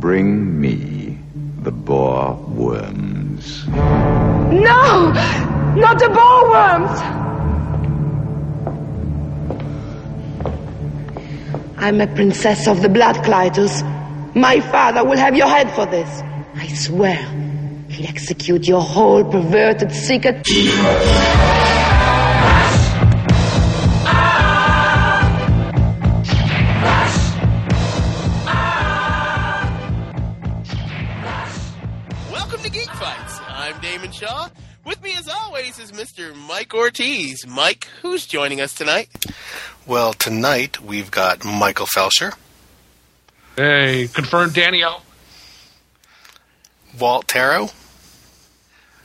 Bring me the boar worms. No! Not the boar worms! I'm a princess of the blood, Klytus. My father will have your head for this. I swear. He'll execute your whole perverted secret. Mr. Mike Ortiz. Mike, who's joining us tonight? Well, tonight we've got Michael Felsher, Hey, confirmed Danielle. Walt Taro,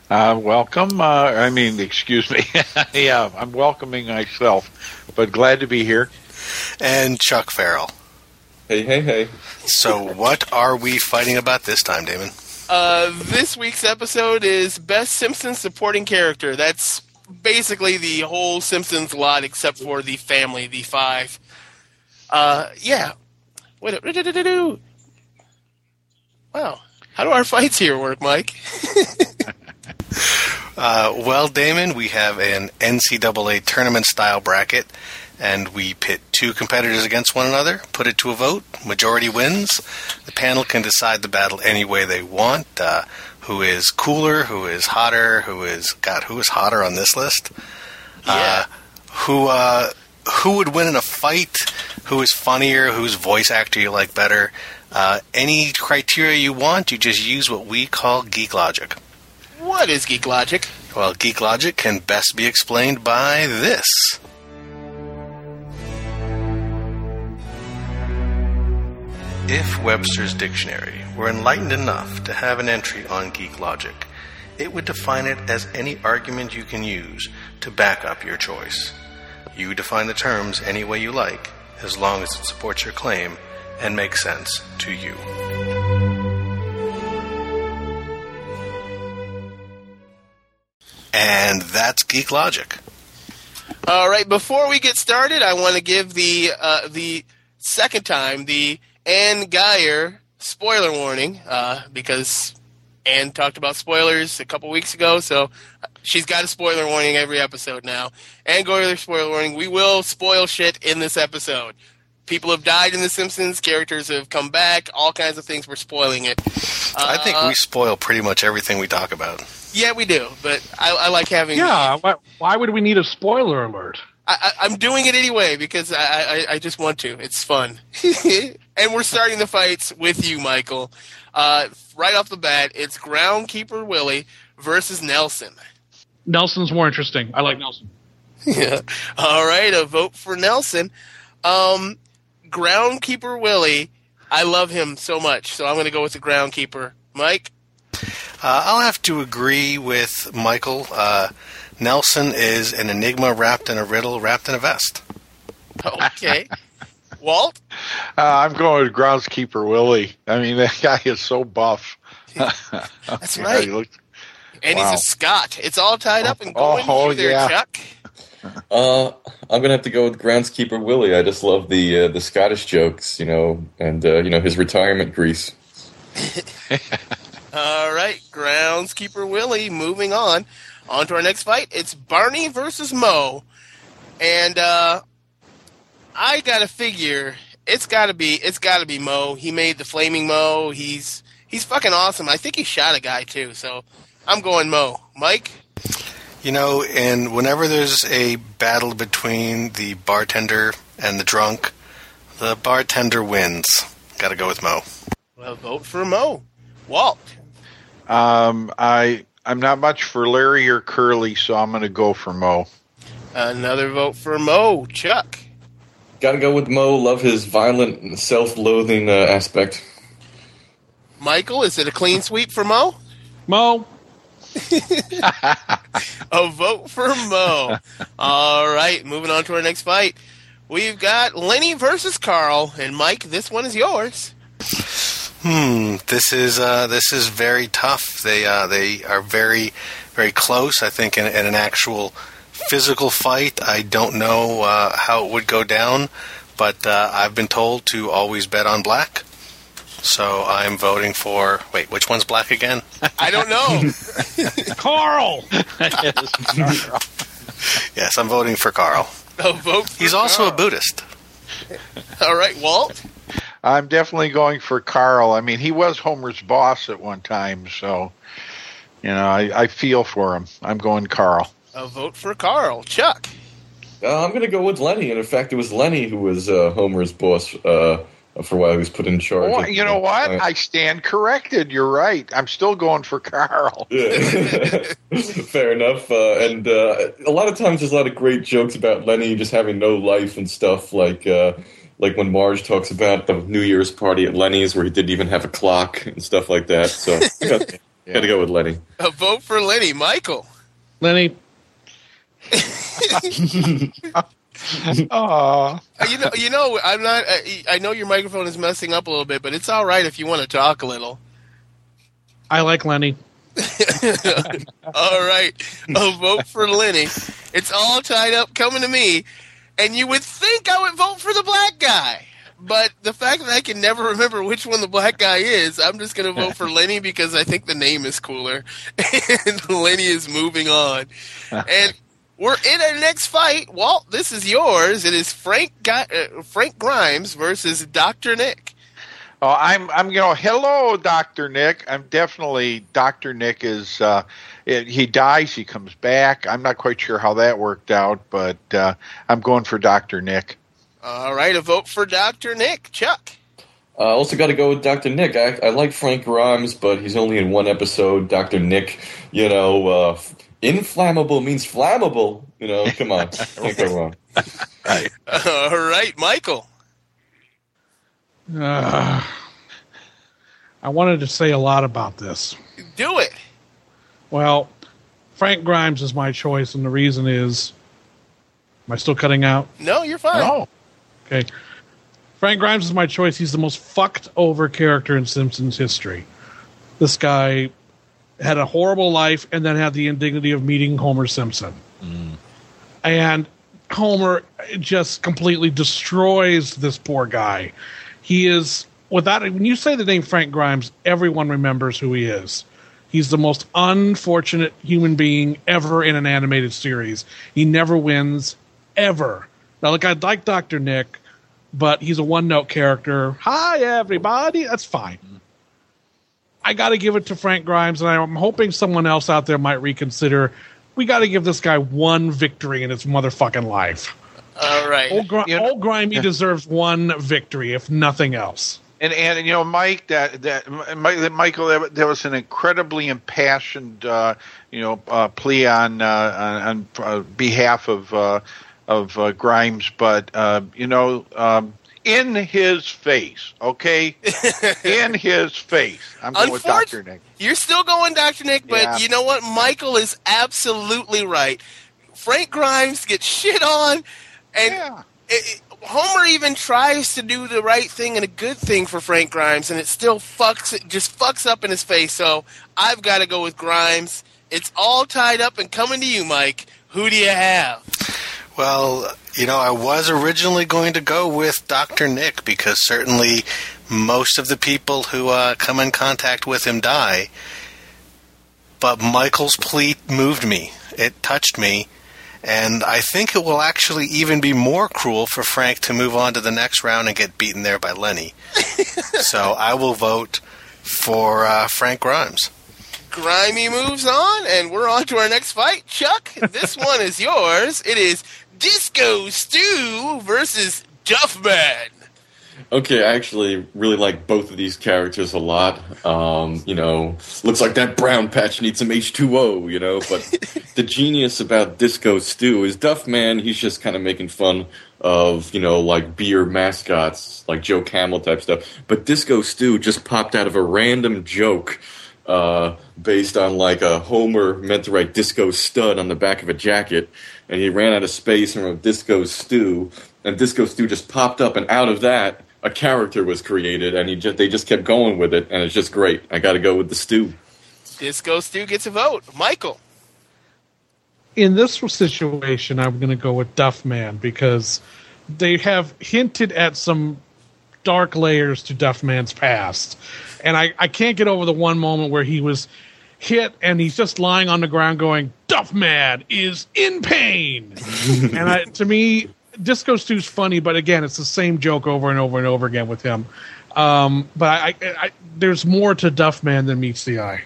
Uh, welcome. Uh, I mean, excuse me. yeah, I'm welcoming myself, but glad to be here. and Chuck Farrell. Hey, hey, hey. So, what are we fighting about this time, Damon? Uh, this week's episode is Best Simpson Supporting Character. That's basically the whole Simpsons lot except for the family, the five. Uh, yeah. Wow. How do our fights here work, Mike? Uh, well, Damon, we have an NCAA tournament style bracket, and we pit two competitors against one another, put it to a vote, majority wins. The panel can decide the battle any way they want. Uh, who is cooler? Who is hotter? Who is God? Who is hotter on this list? Yeah. who uh, who would win in a fight? Who is funnier? Whose voice actor you like better? Uh, any criteria you want, you just use what we call geek logic. What is Geek Logic? Well, geek logic can best be explained by this. If Webster's dictionary were enlightened enough to have an entry on geek logic, it would define it as any argument you can use to back up your choice. You define the terms any way you like, as long as it supports your claim and makes sense to you. And that's geek logic. All right. Before we get started, I want to give the uh, the second time the Anne Geyer spoiler warning uh, because Anne talked about spoilers a couple weeks ago, so she's got a spoiler warning every episode now. Anne Geyer spoiler warning: we will spoil shit in this episode. People have died in The Simpsons. Characters have come back. All kinds of things. We're spoiling it. I think Uh, we spoil pretty much everything we talk about. Yeah, we do. But I, I like having. Yeah, why, why would we need a spoiler alert? I, I, I'm doing it anyway because I, I, I just want to. It's fun. and we're starting the fights with you, Michael. Uh, right off the bat, it's Groundkeeper Willie versus Nelson. Nelson's more interesting. I like Nelson. Yeah. All right, a vote for Nelson. Um, Groundkeeper Willie, I love him so much, so I'm going to go with the Groundkeeper. Mike? Uh, I'll have to agree with Michael. Uh, Nelson is an enigma wrapped in a riddle, wrapped in a vest. Okay. Walt? Uh, I'm going with groundskeeper Willie. I mean, that guy is so buff. That's Yeah, right. he looks- And Wow. he's a Scot. It's all tied up and Oh, going oh, through there, yeah. Chuck. Uh, I'm gonna have to go with groundskeeper Willie. I just love the uh, the Scottish jokes, you know, and uh, you know his retirement grease. All right, groundskeeper Willie. Moving on, on to our next fight. It's Barney versus Moe, and uh, I gotta figure it's gotta be it's gotta be Moe. He made the flaming Moe. He's he's fucking awesome. I think he shot a guy too. So I'm going Moe. Mike. You know, and whenever there's a battle between the bartender and the drunk, the bartender wins. Got to go with Moe. Well, vote for Moe. Walt. Um, I I'm not much for Larry or Curly, so I'm going to go for Moe. Another vote for Moe. Chuck. Got to go with Moe. Love his violent, self-loathing uh, aspect. Michael. Is it a clean sweep for Moe? Moe, A vote for Moe. All right, moving on to our next fight. We've got Lenny versus Carl, and Mike, this one is yours. Hmm. This is uh, this is very tough. They uh, they are very very close. I think in, in an actual physical fight, I don't know uh, how it would go down, but uh, I've been told to always bet on black. So I'm voting for. Wait, which one's black again? I don't know. Carl. Yes, I'm voting for Carl. a vote. For He's also a Buddhist. All right, Walt. I'm definitely going for Carl. I mean, he was Homer's boss at one time, so you know, I, I feel for him. I'm going Carl. A vote for Carl. Chuck. Uh, I'm going to go with Lenny. And in fact, it was Lenny who was uh, Homer's boss uh, for a while. He was put in charge. Oh, you know what? Uh, I stand corrected. You're right. I'm still going for Carl. Yeah. Fair enough. Uh, and uh, a lot of times, there's a lot of great jokes about Lenny just having no life and stuff. Like uh, like when Marge talks about the New Year's party at Lenny's, where he didn't even have a clock and stuff like that. So got to go with Lenny. A vote for Lenny. Michael. Lenny. Aw. Uh, You know, you know, I'm not. Uh, I know your microphone is messing up a little bit, but it's all right if you want to talk a little. I like Lenny. All right, a vote for Lenny. It's all tied up coming to me, and you would think I would vote for the black guy, but the fact that I can never remember which one the black guy is, I'm just going to vote for Lenny because I think the name is cooler, and Lenny is moving on. And we're in our next fight. Walt, this is yours. It is Frank Gu- uh, Frank Grimes versus Doctor Nick. Oh, I'm I'm you know hello Doctor Nick. I'm definitely Doctor Nick is uh, it, he dies he comes back. I'm not quite sure how that worked out, but uh, I'm going for Doctor Nick. All right, a vote for Doctor Nick. Chuck. I uh, also got to go with Dr. Nick. I, I like Frank Grimes, but he's only in one episode. Dr. Nick, you know, uh, inflammable means flammable. You know, come on. Can't go wrong. All right, Michael. Uh, I wanted to say a lot about this. Do it. Well, Frank Grimes is my choice, and the reason is. Am I still cutting out? No, you're fine. Oh, Okay. Frank Grimes is my choice. He's the most fucked over character in Simpsons history. This guy had a horrible life and then had the indignity of meeting Homer Simpson. And Homer just completely destroys this poor guy. He is, without, when you say the name Frank Grimes, everyone remembers who he is. He's the most unfortunate human being ever in an animated series. He never wins, ever. Now, look, I like Dr. Nick, but he's a one note character. Hi, everybody. That's fine. I got to give it to Frank Grimes, and I'm hoping someone else out there might reconsider. We got to give this guy one victory in his motherfucking life. All right. Old, Gr- You know- old Grimy deserves one victory, if nothing else. and and you know Mike that that Michael that, that was an incredibly impassioned uh, you know uh, plea on uh, on, on uh, behalf of uh, of uh, Grimes, but uh, you know. Um, in his face, okay? in his face. I'm going with Dr. Nick. You're still going Dr. Nick, but Yeah. you know what? Michael is absolutely right. Frank Grimes gets shit on, and Yeah. it, it- Homer even tries to do the right thing and a good thing for Frank Grimes, and it still fucks it just fucks up in his face. So I've got to go with Grimes. It's all tied up and coming to you, Mike. Who do you have? Well, you know, I was originally going to go with Dr. Nick because certainly most of the people who uh, come in contact with him die. But Michael's plea moved me. It touched me. And I think it will actually even be more cruel for Frank to move on to the next round and get beaten there by Lenny. so I will vote for uh, Frank Grimes. Grimy moves on, and we're on to our next fight. Chuck, this one is yours. It is Disco Stew versus Duffman. Okay, I actually really like both of these characters a lot. Um, you know, looks like that brown patch needs some H2O, you know, but the genius about Disco Stew is Duff Man, he's just kind of making fun of, you know, like beer mascots, like Joe Camel type stuff. But Disco Stew just popped out of a random joke uh, based on like a Homer meant to write Disco Stud on the back of a jacket, and he ran out of space and wrote Disco Stew, and Disco Stew just popped up, and out of that, a character was created, and he just they just kept going with it, and it's just great. I got to go with the stew. Disco Stew gets a vote. Michael. in this situation, I'm going to go with Duff Man because they have hinted at some dark layers to Duffman's past. And I, I can't get over the one moment where he was hit and he's just lying on the ground going, Duffman is in pain. and I, to me, Disco Stew's funny, but again, it's the same joke over and over and over again with him. Um, but I, I, I, there's more to duff man than meets the eye.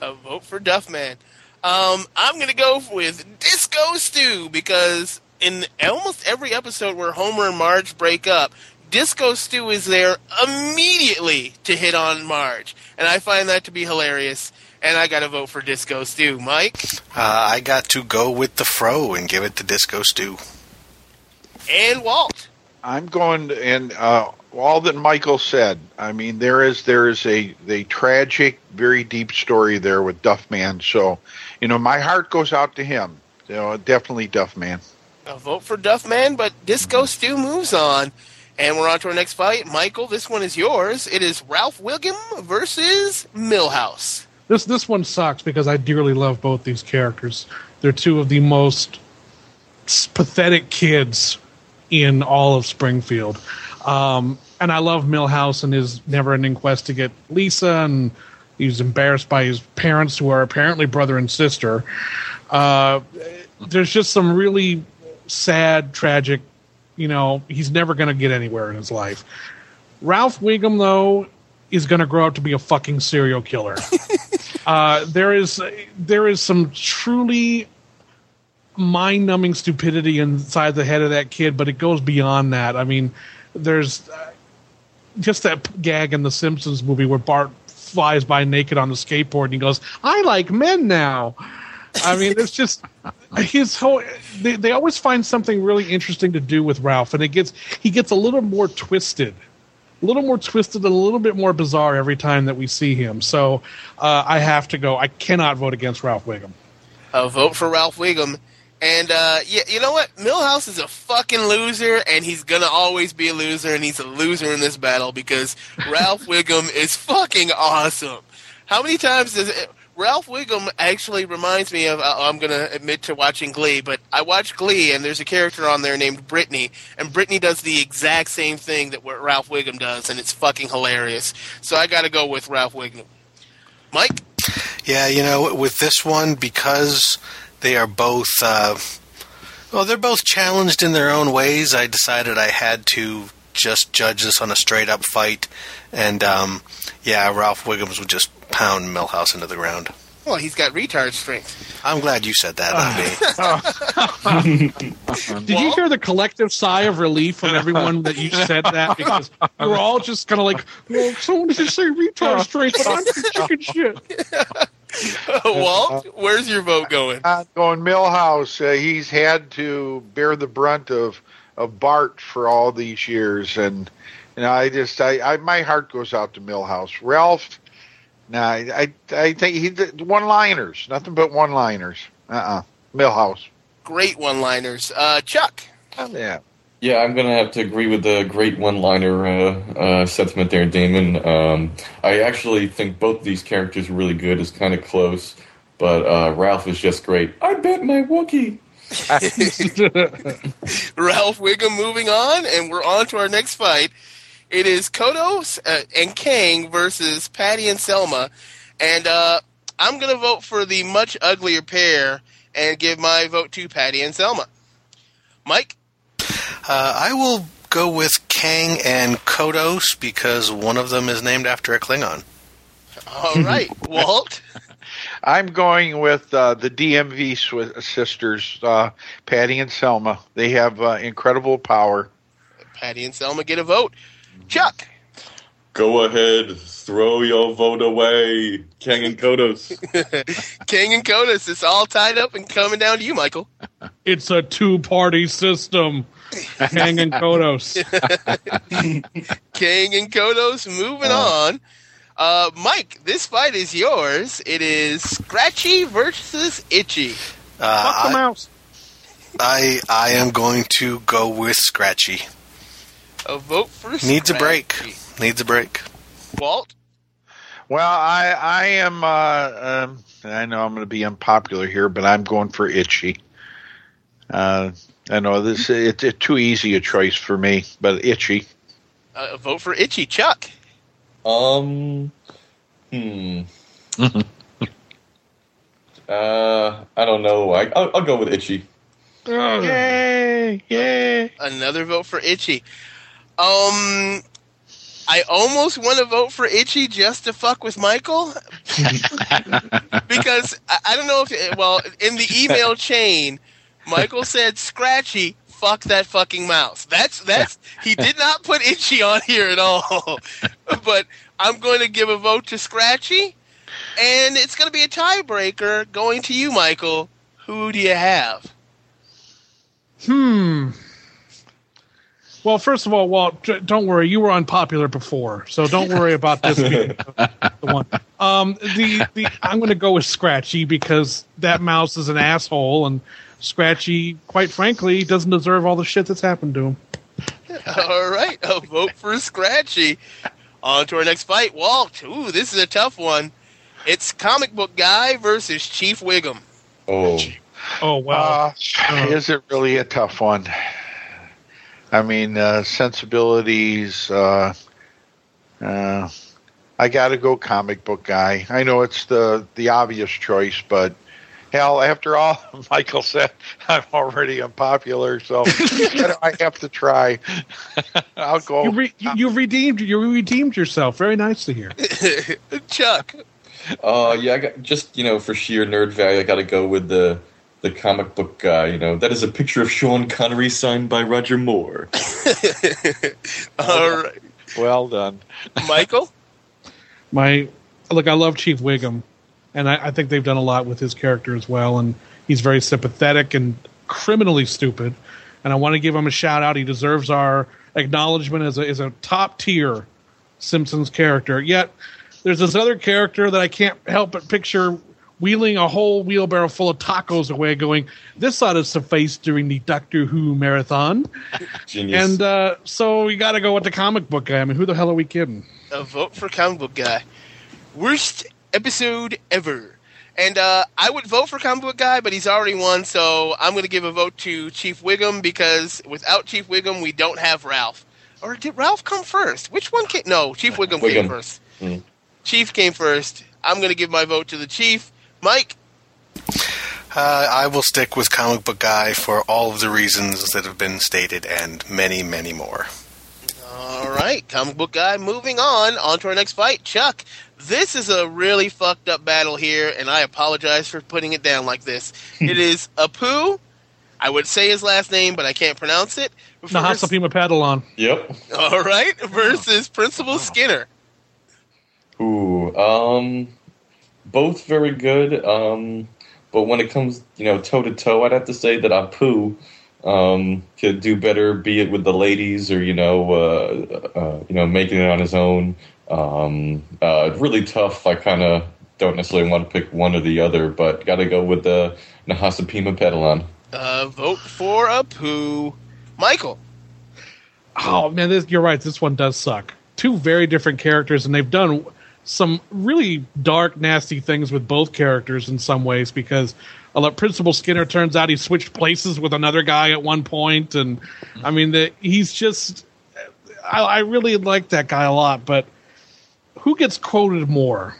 A vote for Duffman. Um, I'm going to go with Disco Stew because in almost every episode where Homer and Marge break up, Disco Stew is there immediately to hit on Marge. And I find that to be hilarious. And I got to vote for Disco Stew. Mike? Uh, I got to go with the fro and give it to Disco Stew. And Walt? I'm going to, and uh, all that Michael said. I mean, there is there is a a tragic, very deep story there with Duffman. So, you know, my heart goes out to him. You know, definitely Duffman. A vote for Duffman, but Disco Stew moves on. And we're on to our next fight. Michael, this one is yours. It is Ralph Wiggum versus Milhouse. This this one sucks because I dearly love both these characters. They're two of the most pathetic kids in all of Springfield. Um, and I love Milhouse and his never-ending quest to get Lisa, and he's embarrassed by his parents, who are apparently brother and sister. Uh, there's just some really sad, tragic. You know, he's never going to get anywhere in his life. Ralph Wiggum, though, is going to grow up to be a fucking serial killer. uh, there is there is some truly mind-numbing stupidity inside the head of that kid, but it goes beyond that. I mean, there's uh, just that gag in the Simpsons movie where Bart flies by naked on the skateboard and he goes, "I like men now." I mean, it's just his whole. They, they always find something really interesting to do with Ralph, and it gets he gets a little more twisted, a little more twisted, and a little bit more bizarre every time that we see him. So uh, I have to go. I cannot vote against Ralph Wiggum. A vote for Ralph Wiggum. And uh, yeah, you know what? Milhouse is a fucking loser, and he's gonna always be a loser, and he's a loser in this battle because Ralph Wiggum is fucking awesome. How many times does it, Ralph Wiggum actually reminds me of? Uh, I'm gonna admit to watching Glee, but I watch Glee, and there's a character on there named Brittany, and Brittany does the exact same thing that what Ralph Wiggum does, and it's fucking hilarious. So I got to go with Ralph Wiggum. Mike? Yeah, you know, with this one, because they are both, uh, well, they're both challenged in their own ways. I decided I had to just judge this on a straight up fight. And, um, yeah, Ralph Wiggums would just pound Milhouse into the ground. Well, he's got retard strength. I'm glad you said that, not me. Did you hear the collective sigh of relief from everyone that you said that? Because we were all just kind of like, well, someone should say retard strength, but I'm chicken shit. Walt, where's your vote going? Uh, going Milhouse. Uh, he's had to bear the brunt of of Bart for all these years, and you know, I just, I, I my heart goes out to Milhouse. Ralph, nah, I, I think he one liners, nothing but one liners. Uh, uh Milhouse. Great one liners. Uh, Chuck. yeah. Yeah, I'm gonna have to agree with the great one-liner uh, uh, sentiment there, Damon. Um, I actually think both of these characters are really good. It's kind of close, but uh, Ralph is just great. I bet my Wookie. Ralph Wiggum moving on, and we're on to our next fight. It is Kodos uh, and Kang versus Patty and Selma, and uh, I'm going to vote for the much uglier pair and give my vote to Patty and Selma. Mike, Uh, I will go with Kang and Kodos because one of them is named after a Klingon. all right, Walt. I'm going with uh, the DMV sw- sisters, uh, Patty and Selma. They have uh, incredible power. Patty and Selma get a vote. Chuck, Go ahead, throw your vote away, Kang and Kodos. King and Kodos, it's all tied up and coming down to you, Michael. It's a two-party system. Kang and Kodos. King and Kodos moving on. Uh, Mike, this fight is yours. It is Scratchy versus Itchy. Fuck the Uh, mouse. I, I I am going to go with Scratchy. A vote for Needs a break. Needs a break. Walt, Well, I I am. Uh, um, I know I'm going to be unpopular here, but I'm going for Itchy. Uh, I know this. It's it, too easy a choice for me, but itchy. Uh, vote for Itchy. Chuck. Um, hmm. uh, I don't know. I, I'll, I'll go with Itchy. Yay! Yay! Another vote for Itchy. Um, I almost want to vote for Itchy just to fuck with Michael because I, I don't know if well in the email chain, Michael said Scratchy. Fuck that fucking mouse. That's that's he did not put Itchy on here at all. but I'm going to give a vote to Scratchy, and it's going to be a tiebreaker going to you, Michael. Who do you have? Hmm. Well, first of all, Walt, don't worry. You were unpopular before, so don't worry about this being the one. Um, the the I'm going to go with Scratchy because that mouse is an asshole, and Scratchy, quite frankly, doesn't deserve all the shit that's happened to him. All right, a vote for Scratchy. On to our next fight, Walt. Ooh, this is a tough one. It's comic book guy versus Chief Wiggum. Oh, Oh wow! Uh, is it really a tough one? I mean, uh, sensibilities. Uh, uh, I got to go comic book guy. I know it's the the obvious choice, but hell, after all, Michael said I'm already unpopular, so I have to try. I'll go. you, re- you, you redeemed you redeemed yourself. Very nice to hear. Chuck. uh, yeah. I got just you know for sheer nerd value, I got to go with the the comic book guy. You know, that is a picture of Sean Connery signed by Roger Moore. All right, well done. Michael. My look, I love Chief Wiggum, and I, I think they've done a lot with his character as well. And he's very sympathetic and criminally stupid. And I want to give him a shout out. He deserves our acknowledgement as a as a top tier Simpsons character. Yet there's this other character that I can't help but picture wheeling a whole wheelbarrow full of tacos away, going, "This ought to suffice during the Doctor Who marathon." Genius. And uh, so we got to go with the comic book guy. I mean, who the hell are we kidding? A vote for comic book guy. Worst episode ever. And uh, I would vote for comic book guy, but he's already won, so I'm going to give a vote to Chief Wiggum because without Chief Wiggum, we don't have Ralph. Or did Ralph come first? Which one came? No, Chief Wiggum, came first. Mm. Chief came first. I'm going to give my vote to the Chief. Mike. Uh, I will stick with comic book guy for all of the reasons that have been stated and many, many more. All right, comic book guy. Moving on, on to our next fight, Chuck. This is a really fucked up battle here, and I apologize for putting it down like this. it is Apu. I would say his last name, but I can't pronounce it. Vers- Nahasapima Padalon. Yep. All right, versus Principal Skinner. Ooh, um, both very good. Um, but when it comes, you know, toe to toe, I'd have to say that Apu um, could do better, be it with the ladies or you know, uh, uh, you know, making it on his own. Um, uh, really tough. I kind of don't necessarily want to pick one or the other, but got to go with the Nahasapima Pedalon. Uh, vote for Apu. Michael. Oh man, this, you're right. This one does suck. Two very different characters, and they've done some really dark, nasty things with both characters in some ways. Because uh, Principal Skinner turns out he switched places with another guy at one point, and I mean, the, he's just. I, I really like that guy a lot, but who gets quoted more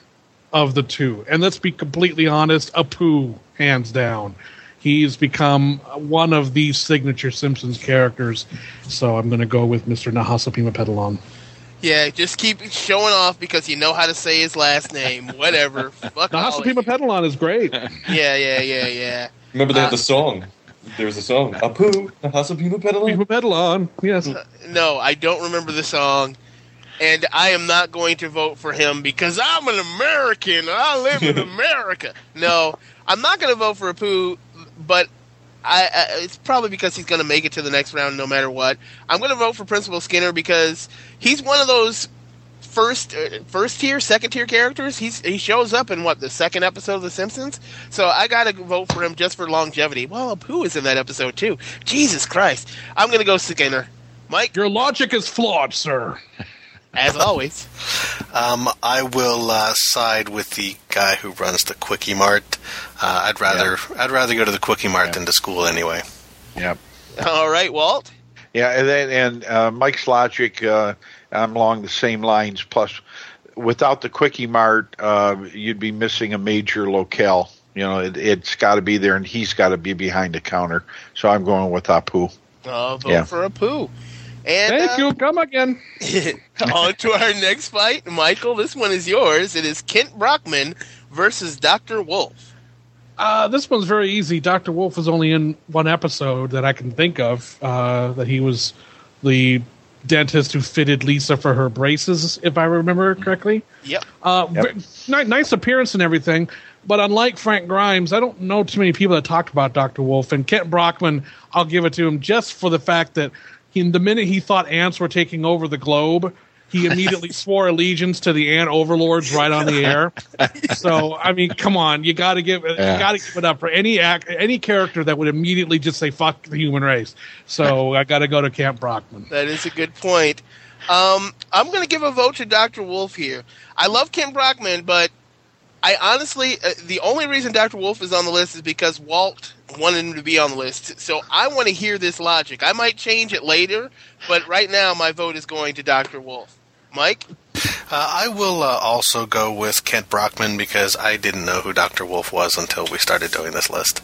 of the two? And let's be completely honest, Apu, hands down. He's become one of the signature Simpsons characters, so I'm going to go with Mr. Nahasapima Pedalon. Yeah, just keep showing off because you know how to say his last name. Whatever. Fuck all of Nahasapima you. Pedalon is great. Yeah, yeah, yeah, yeah. Remember they Uh, had the song. There was a song. Apu Nahasapima Pedalon. Pima Pedalon, yes. No, I don't remember the song. And I am not going to vote for him because I'm an American. I live in America. No, I'm not going to vote for Apu, but I, I, it's probably because he's going to make it to the next round no matter what. I'm going to vote for Principal Skinner because he's one of those first uh, first tier, second tier characters. He's he shows up in what the second episode of The Simpsons. So I got to vote for him just for longevity. Well, Apu is in that episode too. Jesus Christ, I'm going to go Skinner. Mike, Your logic is flawed, sir. as always. Um, I will uh, side with the guy who runs the Kwik-E-Mart. Uh, I'd rather I'd rather go to the Kwik-E-Mart than to school anyway. Yep. All right, Walt. Yeah, and then and uh, Mike's logic, uh, I'm along the same lines. Plus, without the Kwik-E-Mart, uh, you'd be missing a major locale. You know, it, it's got to be there, and he's got to be behind the counter. So I'm going with Apu. Uh, vote Yeah. for a poo. And Thank uh, you. Come again. on to our next fight, Michael. This one is yours. It is Kent Brockman versus Doctor Wolfe. Uh, this one's very easy. Doctor Wolfe was only in one episode that I can think of. Uh, that he was the dentist who fitted Lisa for her braces, if I remember correctly. Yep. Uh, Yep. v- nice appearance and everything. But unlike Frank Grimes, I don't know too many people that talked about Dr. Wolfe. And Kent Brockman, I'll give it to him just for the fact that he, the minute he thought ants were taking over the globe, he immediately swore allegiance to the ant overlords right on the air. So, I mean, come on, you got to give you got to give it up for any act, any character that would immediately just say "fuck the human race." So, I got to go to Camp Brockman. That is a good point. Um, I'm going to give a vote to Dr. Wolfe here. I love Kent Brockman, but I honestly, uh, the only reason Dr. Wolfe is on the list is because Walt wanted him to be on the list. So I want to hear this logic. I might change it later, but right now my vote is going to Dr. Wolfe. Mike? Uh, I will uh, also go with Kent Brockman because I didn't know who Dr. Wolfe was until we started doing this list.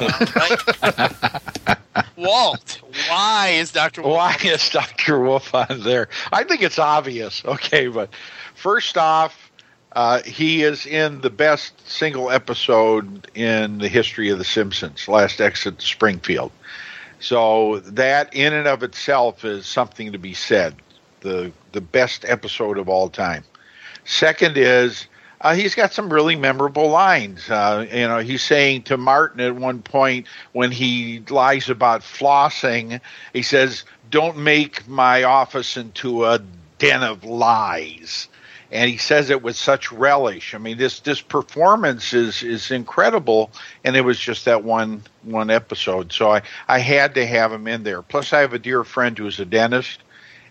All right. Walt, why is Dr. Wolfe? Why is Dr. Wolfe on there? I think it's obvious. Okay, but first off, uh, he is in the best single episode in the history of The Simpsons, Last Exit to Springfield. So that in and of itself is something to be said. The the best episode of all time. Second is uh, he's got some really memorable lines. Uh, you know, he's saying to Martin at one point when he lies about flossing, he says, "Don't make my office into a den of lies." And he says it with such relish. I mean, this this performance is is incredible, and it was just that one one episode. So I I had to have him in there. Plus, I have a dear friend who's a dentist,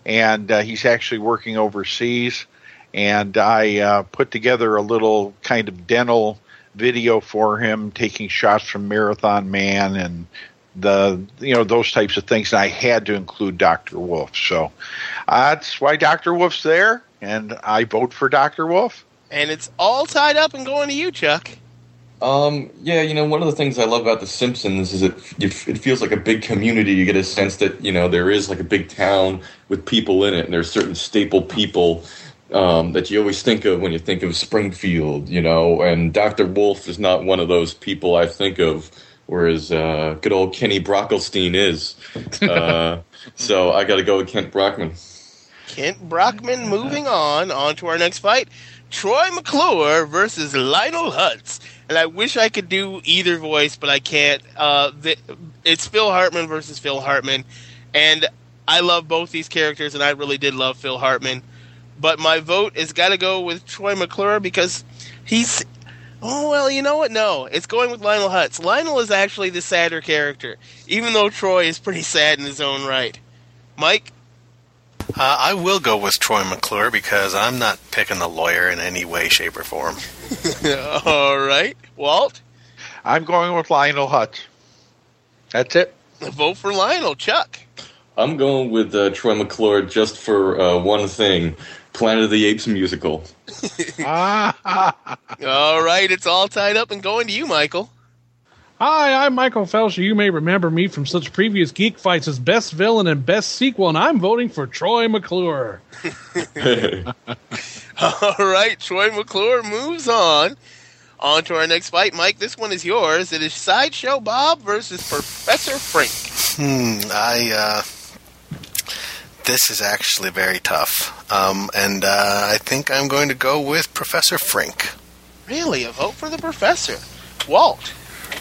and uh, he's actually working overseas and I uh, put together a little kind of dental video for him, taking shots from Marathon Man and the you know those types of things. And I had to include Doctor Wolfe, so uh, that's why Doctor Wolfe's there, and I vote for Doctor Wolfe. And it's all tied up and going to you, Chuck. Um, yeah, you know, one of the things I love about The Simpsons is it it feels like a big community. You get a sense that you know there is like a big town with people in it, and there's certain staple people um, that you always think of when you think of Springfield. You know, and Doctor Wolfe is not one of those people I think of. Whereas uh, good old Kenny Brockelstein is. Uh, so I got to go with Kent Brockman. Kent Brockman moving on. On to our next fight. Troy McClure versus Lionel Hutz. And I wish I could do either voice, but I can't. Uh, the, it's Phil Hartman versus Phil Hartman. And I love both these characters, and I really did love Phil Hartman. But my vote has got to go with Troy McClure because he's. Oh, well, you know what? No, it's going with Lionel Hutz. Lionel is actually the sadder character, even though Troy is pretty sad in his own right. Mike? Uh, I will go with Troy McClure because I'm not picking the lawyer in any way, shape, or form. All right. Walt? I'm going with Lionel Hutz. That's it. Vote for Lionel. Chuck? I'm going with uh, Troy McClure just for uh, one thing: Planet of the Apes musical. All right. It's all tied up and going to you, Michael. Hi, I'm Michael Felsher. You may remember me from such previous geek fights as Best Villain and Best Sequel, and I'm voting for Troy McClure. All right. Troy McClure moves on. On to our next fight. Mike, this one is yours. It is Sideshow Bob versus Professor Frink. Hmm, I, uh, this is actually very tough. Um, and, uh, I think I'm going to go with Professor Frink. Really? A vote for the Professor? Walt?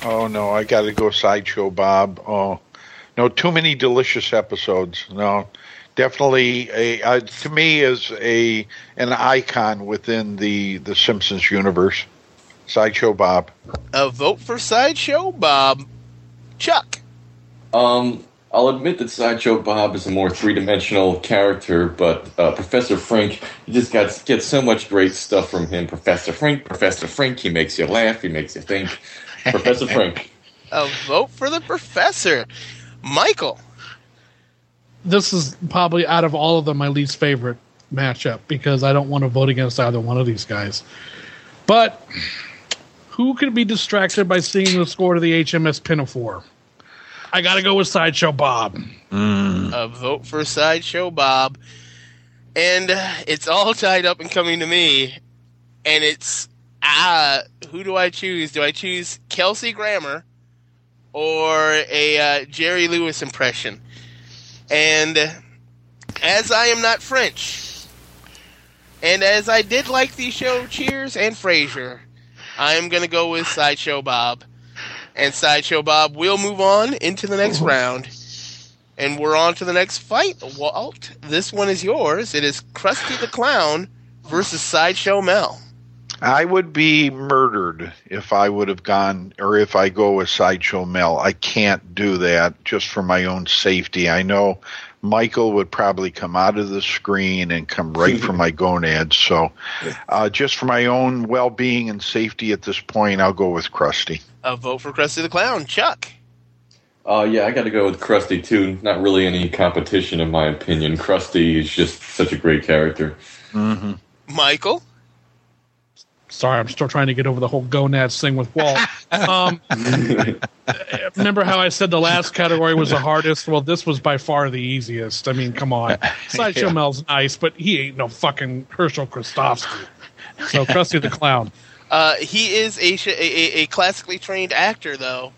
Oh no, I got to go sideshow Bob. Oh no, too many delicious episodes. No, definitely a uh, to me is a an icon within the the Simpsons universe. Sideshow Bob. A vote for Sideshow Bob. Chuck? Um, I'll admit that Sideshow Bob is a more three-dimensional character, but uh, Professor Frink, you just got get so much great stuff from him. Professor Frink, Professor Frink, he makes you laugh, he makes you think. Professor Frink. A vote for the Professor. Michael. This is probably out of all of them my least favorite matchup because I don't want to vote against either one of these guys. But who could be distracted by seeing the score to the HMS Pinafore? I got to go with Sideshow Bob. A vote for Sideshow Bob. And uh, it's all tied up and coming to me. And it's, ah, who do I choose? Do I choose Kelsey Grammer or a uh, Jerry Lewis impression? And as I am not French, and as I did like the show Cheers and Frasier, I am going to go with Sideshow Bob. And Sideshow Bob will move on into the next round. And we're on to the next fight. Walt, this one is yours. It is Krusty the Clown versus Sideshow Mel. I would be murdered if I would have gone, or if I go with Sideshow Mel. I can't do that just for my own safety. I know Michael would probably come out of the screen and come right for my gonads. So, uh, just for my own well being and safety at this point, I'll go with Krusty. A vote for Krusty the Clown. Chuck. Uh, yeah, I got to go with Krusty too. Not really any competition, in my opinion. Krusty is just such a great character. Michael. Sorry, I'm still trying to get over the whole gonads thing with Walt. Um, remember how I said the last category was the hardest? Well, this was by far the easiest. I mean, come on. Sideshow Yeah. Mel's nice, but he ain't no fucking Herschel Krustofsky. So, Krusty the Clown. Uh, he is a, a, a, a classically trained actor, though.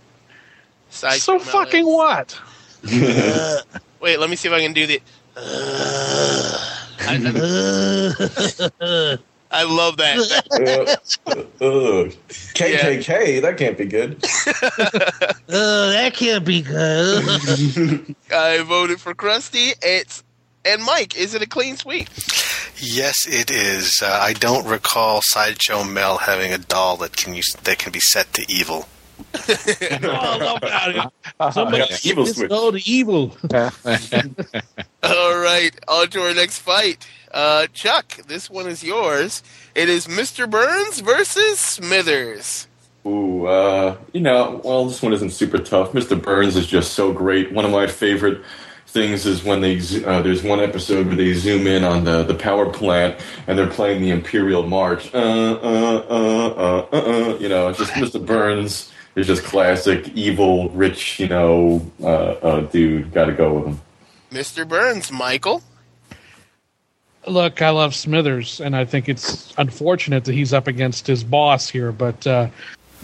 Sideshow So Mel fucking is. what? Wait, let me see if I can do the. I, I love that. uh, uh, KKK, that can't be good. Oh, that can't be good. I voted for Krusty. It's and Mike. Is it a clean sweep? Yes, it is. Uh, I don't recall Sideshow Mel having a doll that can use that can be set to evil. All about it. Somebody got the evil let's switch. go to evil. All right, on to our next fight. Uh, Chuck, this one is yours. It is Mr. Burns versus Smithers. Ooh, uh, you know, well, this one isn't super tough. Mr. Burns is just so great. One of my favorite things is when they uh, there's one episode where they zoom in on the, the power plant and they're playing the Imperial March. Uh, uh, uh, uh, uh, uh, you know, just Mr. Burns is just classic evil, rich, you know, uh, uh, dude. Got to go with him. Mr. Burns, Michael. Look, I love Smithers, and I think it's unfortunate that he's up against his boss here. But uh,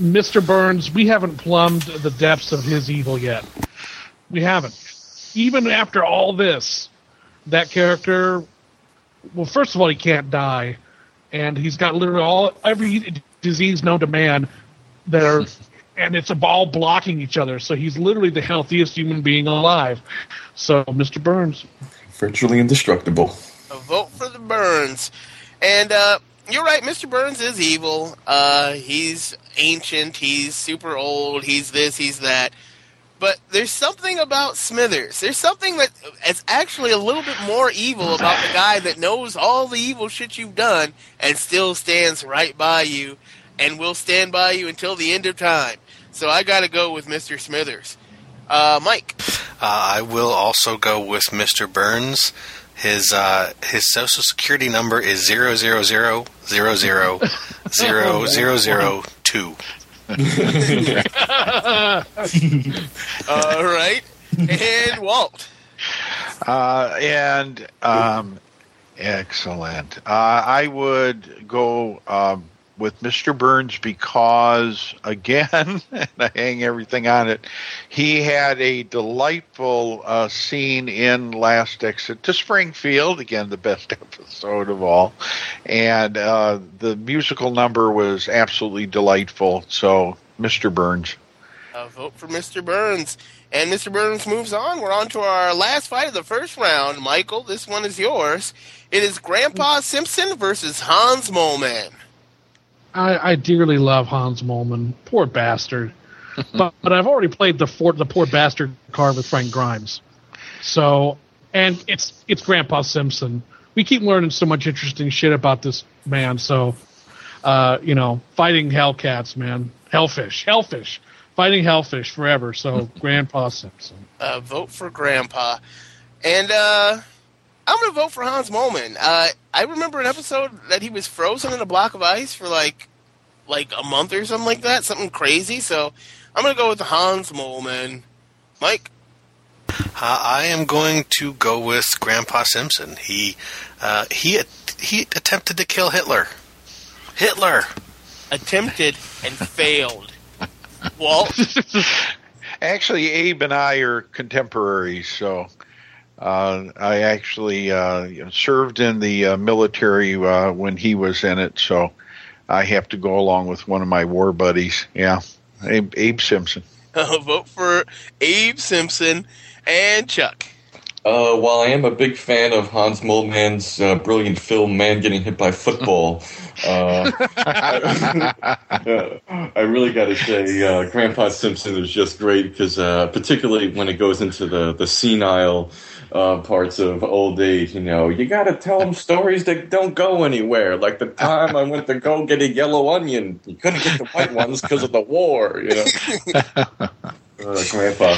Mr. Burns, we haven't plumbed the depths of his evil yet. We haven't. Even after all this, that character. Well, first of all, he can't die, and he's got literally all every disease known to man that are, and it's a ball blocking each other. So he's literally the healthiest human being alive. So, Mr. Burns. Virtually indestructible. A vote for the Burns. And uh, you're right, Mr. Burns is evil. Uh, he's ancient. He's super old. He's this. He's that. But there's something about Smithers. There's something that is actually a little bit more evil about the guy that knows all the evil shit you've done and still stands right by you and will stand by you until the end of time. So I got to go with Mr. Smithers. Uh, Mike. Uh, I will also go with Mr. Burns. His uh, his social security number is zero zero zero zero zero zero zero zero two. All right. And Walt. Uh, and um, excellent. Uh, I would go um, with Mr. Burns because, again, and I hang everything on it. He had a delightful uh, scene in Last Exit to Springfield. Again, the best episode of all, and uh, the musical number was absolutely delightful. So, Mr. Burns. A vote for Mr. Burns. And Mr. Burns moves on. We're on to our last fight of the first round. Michael, this one is yours. It is Grandpa Simpson versus Hans Moleman. I, I dearly love Hans Moleman. Poor bastard. but, but I've already played the for, the poor bastard card with Frank Grimes. So, and it's it's Grandpa Simpson. We keep learning so much interesting shit about this man. So, uh, you know, fighting Hellcats, man, Hellfish, Hellfish, fighting Hellfish forever. So Grandpa Simpson. Uh, vote for Grandpa. And uh, I'm going to vote for Hans Moleman. Uh, I remember an episode that he was frozen in a block of ice for like like a month or something like that, something crazy. So I'm going to go with Hans Moleman. Mike? Uh, I am going to go with Grandpa Simpson. He uh, he he attempted to kill Hitler. Hitler. Attempted and failed. Walt? Actually, Abe and I are contemporaries, so uh, I actually uh, served in the uh, military uh, when he was in it, so I have to go along with one of my war buddies. Yeah, Abe, Abe Simpson. Vote for Abe Simpson and Chuck. Uh, while I am a big fan of Hans Moleman's uh, brilliant film "Man Getting Hit by Football," uh, I really got to say uh, Grandpa Simpson is just great because, uh, particularly when it goes into the the senile uh, parts of old age, you know, you got to tell them stories that don't go anywhere. Like the time I went to go get a yellow onion, you couldn't get the white ones because of the war. You know, uh, Grandpa.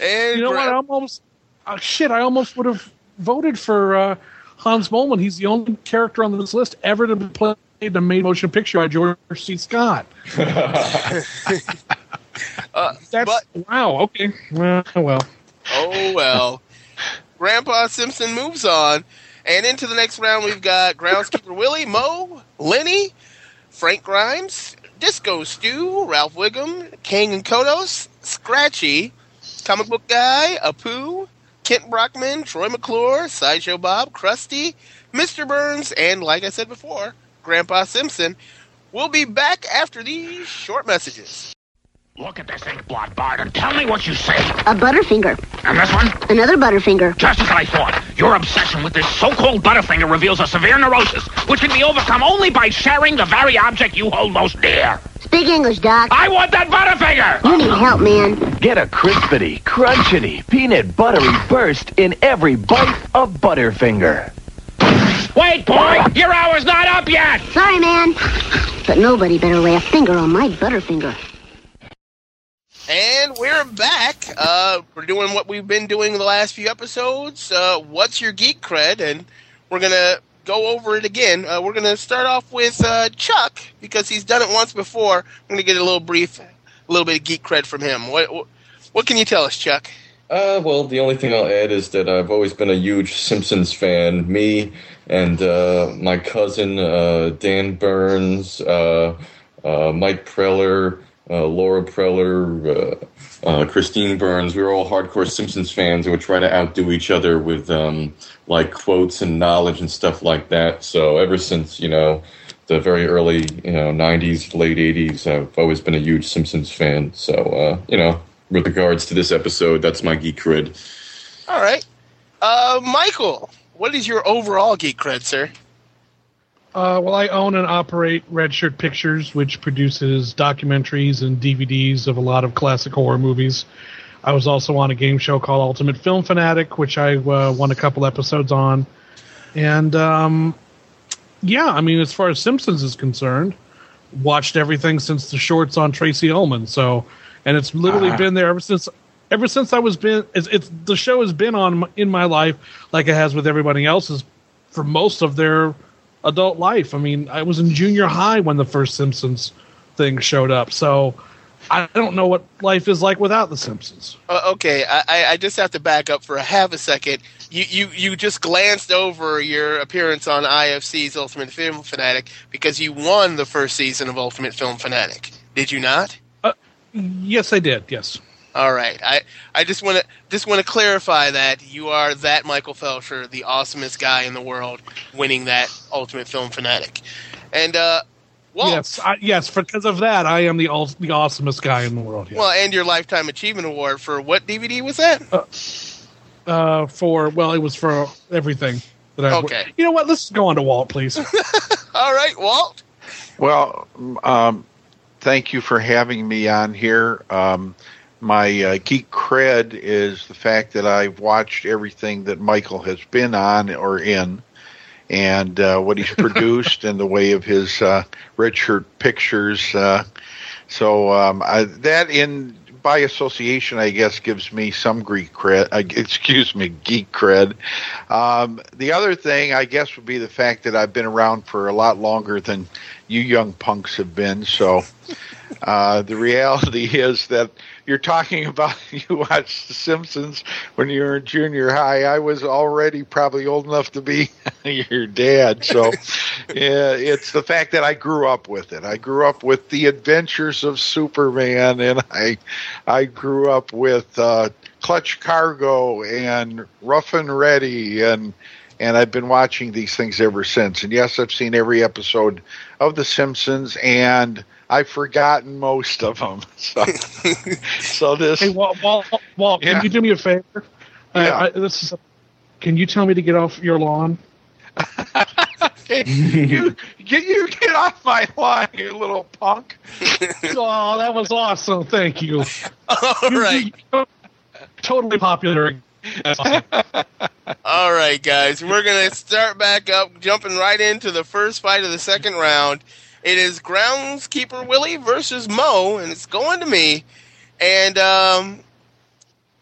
And You know what? I'm almost uh, shit. I almost would have voted for uh, Hans Moleman. He's the only character on this list ever to be played in a made motion picture by George C. Scott. Uh, That's but wow. Okay. Well, well. oh well. Grandpa Simpson moves on, and into the next round we've got groundskeeper Willie, Moe, Lenny, Frank Grimes, Disco Stew, Ralph Wiggum, Kang and Kodos, Scratchy, Comic Book Guy, Apu, Kent Brockman, Troy McClure, Sideshow Bob, Krusty, Mr. Burns, and like I said before, Grandpa Simpson. We'll be back after these short messages. Look at this ink blot, Bart, and tell me what you see. A Butterfinger. And this one? Another Butterfinger. Just as I thought. Your obsession with this so-called Butterfinger reveals a severe neurosis, which can be overcome only by sharing the very object you hold most dear. Speak English, Doc. I want that Butterfinger! You need help, man. Get a crispity, crunchity, peanut buttery burst in every bite of Butterfinger. Wait, boy! Your hour's not up yet! Sorry, man. But nobody better lay a finger on my Butterfinger. And we're back. Uh, we're doing what we've been doing the last few episodes. Uh, What's your geek cred? And we're gonna go over it again. Uh, we're gonna start off with uh, Chuck because he's done it once before. I'm gonna get a little brief, a little bit of geek cred from him. What what, can you tell us, Chuck? Uh, well, the only thing I'll add is that I've always been a huge Simpsons fan. Me and uh, my cousin Dan Burns, Mike Preller, uh, Laura Preller, uh, uh, Christine Burns. We were all hardcore Simpsons fans and would try to outdo each other with um, like quotes and knowledge and stuff like that. So ever since you know the very early you know '90s, late '80s, I've always been a huge Simpsons fan. So uh, you know, with regards to this episode, that's my geek cred. All right, uh, Michael. What is your overall geek cred, sir? Uh, well, I own and operate Red Shirt Pictures, which produces documentaries and DVDs of a lot of classic horror movies. I was also on a game show called Ultimate Film Fanatic, which I uh, won a couple episodes on. And um, yeah, I mean, as far as Simpsons is concerned, watched everything since the shorts on Tracey Ullman. So, and it's literally Ah. been there ever since. Ever since I was been, it's, it's the show has been on in my life like it has with everybody else's for most of their adult life. I mean, I was in junior high when the first Simpsons thing showed up, so I don't know what life is like without the Simpsons. Uh, okay, I, I- I just have to back up for a half a second. You, you you just glanced over your appearance on IFC's Ultimate Film Fanatic because you won the first season of Ultimate Film Fanatic. Did you not? Yes, I did. Yes. All right. I, I just want to just want to clarify that you are that Michael Felsher, the awesomest guy in the world, winning that Ultimate Film Fanatic. And uh, Walt, Yes, I, yes. Because of that, I am the ul- the awesomest guy in the world. Yes. well, and your lifetime achievement award for what DVD was that? uh, for well, it was for everything that I. Okay. You know what? Let's go on to Walt, please. All right, Walt. Well, um, thank you for having me on here. Um, my uh, geek cred is the fact that I've watched everything that Michael has been on or in, and uh, what he's produced in the way of his uh, red shirt pictures. Uh, so um, I, that in by association, I guess, gives me some Greek cred. Uh, excuse me, geek cred. Um, the other thing, I guess, would be the fact that I've been around for a lot longer than you young punks have been. So uh, the reality is that you're talking about you watched The Simpsons when you were in junior high. I was already probably old enough to be your dad. So yeah, it's the fact that I grew up with it. I grew up with the adventures of Superman, and I I grew up with uh, Clutch Cargo and Rough and Ready and and I've been watching these things ever since. And yes, I've seen every episode of The Simpsons, and I've forgotten most of them. So, so this. Hey, Walt, Walt, Walt Yeah. can you do me a favor? Uh, Yeah. I, this is. can you tell me to get off your lawn? you get you get off my lawn, you little punk. oh, that was awesome! Thank you. All right. Totally popular. All right, guys, we're gonna start back up, jumping right into the first fight of the second round. It is groundskeeper Willie versus Moe, and it's going to me. And um,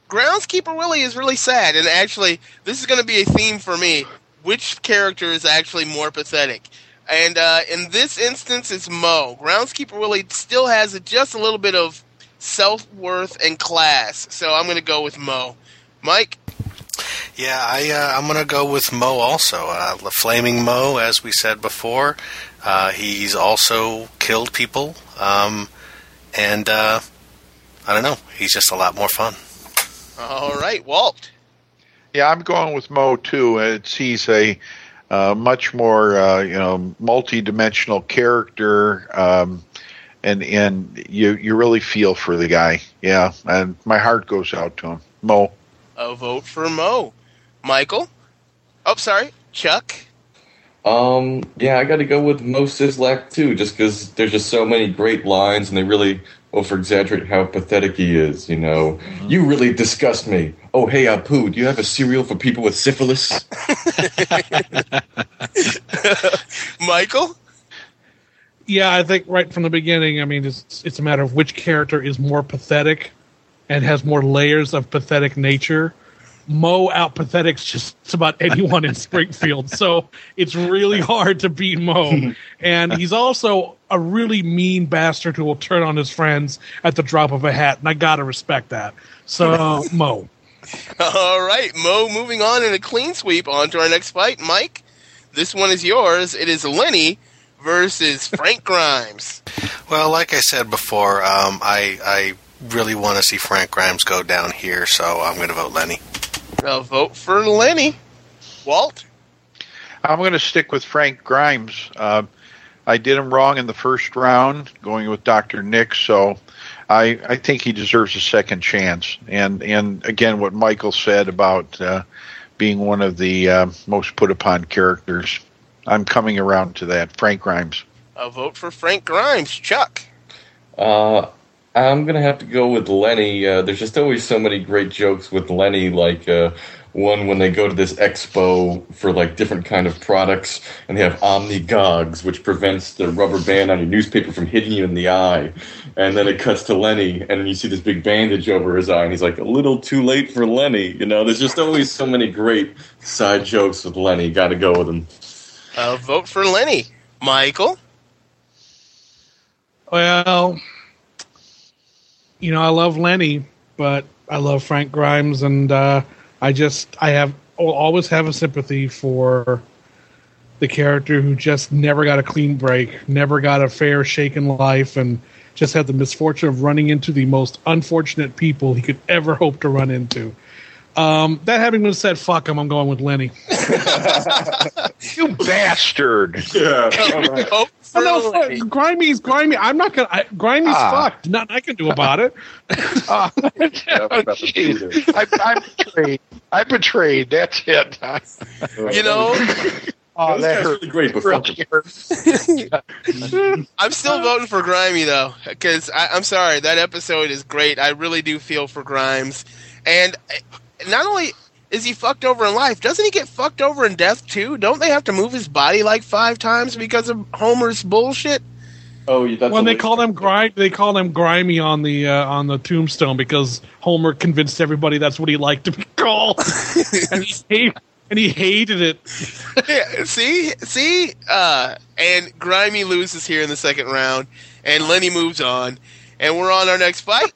groundskeeper Willie is really sad, and actually, this is going to be a theme for me. Which character is actually more pathetic? And uh, in this instance, it's Moe. Groundskeeper Willie still has just a little bit of self worth and class, so I'm going to go with Moe. Mike. Yeah, I uh, I'm gonna go with Moe also. Uh, the Flaming Moe, as we said before, uh, he's also killed people, um, and uh, I don't know. He's just a lot more fun. All right, Walt. Yeah, I'm going with Moe too. It's he's a uh, much more uh, you know multi-dimensional character, um, and and you you really feel for the guy. Yeah, and my heart goes out to him. Moe. A vote for Moe. Michael. Oh, sorry, Chuck. Um, yeah, I got to go with Moe Szyslak too, just because there's just so many great lines, and they really over exaggerate how pathetic he is. You know, you really disgust me. Oh, hey, Apu, do you have a cereal for people with syphilis? Michael. Yeah, I think right from the beginning. I mean, it's it's a matter of which character is more pathetic and has more layers of pathetic nature. Moe out pathetics just about anyone in Springfield, so it's really hard to beat Moe. And he's also a really mean bastard who will turn on his friends at the drop of a hat, and I gotta respect that. So Moe. All right, Moe. Moving on in a clean sweep. On to our next fight, Mike. This one is yours. It is Lenny versus Frank Grimes. Well, like I said before, um, I I really want to see Frank Grimes go down here, so I'm going to vote Lenny. A vote for Lenny. Walt. I'm going to stick with Frank Grimes. Uh, I did him wrong in the first round, going with Dr. Nick, so I, I think he deserves a second chance. And and again, what Michael said about uh, being one of the uh, most put upon characters, I'm coming around to that. Frank Grimes. A vote for Frank Grimes. Chuck. Uh, I'm gonna have to go with Lenny. Uh, there's just always so many great jokes with Lenny, like uh, one when they go to this expo for like different kind of products, and they have Omni Gogs, which prevents the rubber band on your newspaper from hitting you in the eye. And then it cuts to Lenny, and you see this big bandage over his eye, and he's like, "A little too late for Lenny." You know, there's just always so many great side jokes with Lenny. Got to go with him. A vote for Lenny. Michael. Well, you know, I love Lenny, but I love Frank Grimes, and uh, I just I have always have a sympathy for the character who just never got a clean break, never got a fair shake in life, and just had the misfortune of running into the most unfortunate people he could ever hope to run into. Um, that having been said, fuck him. I'm going with Lenny. you bastard! Yeah. Vote for Oh, no, fuck, Grimey's grimy. I'm not gonna. I, Grimey's Ah. fucked. Nothing I can do about it. Oh. I, I'm betrayed. I betrayed. That's it. You know, Oh, that hurt. really great, but fuck. Really. I'm still voting for Grimey though, because I'm sorry that episode is great. I really do feel for Grimes, and uh, not only is he fucked over in life? Doesn't he get fucked over in death too? Don't they have to move his body like five times because of Homer's bullshit? Oh, yeah, that's when they list. call them grime, they call them grimy on the uh, on the tombstone because Homer convinced everybody that's what he liked to be called, and he hate, and he hated it. yeah, see, see, uh, and Grimy loses here in the second round, and Lenny moves on, and we're on our next fight.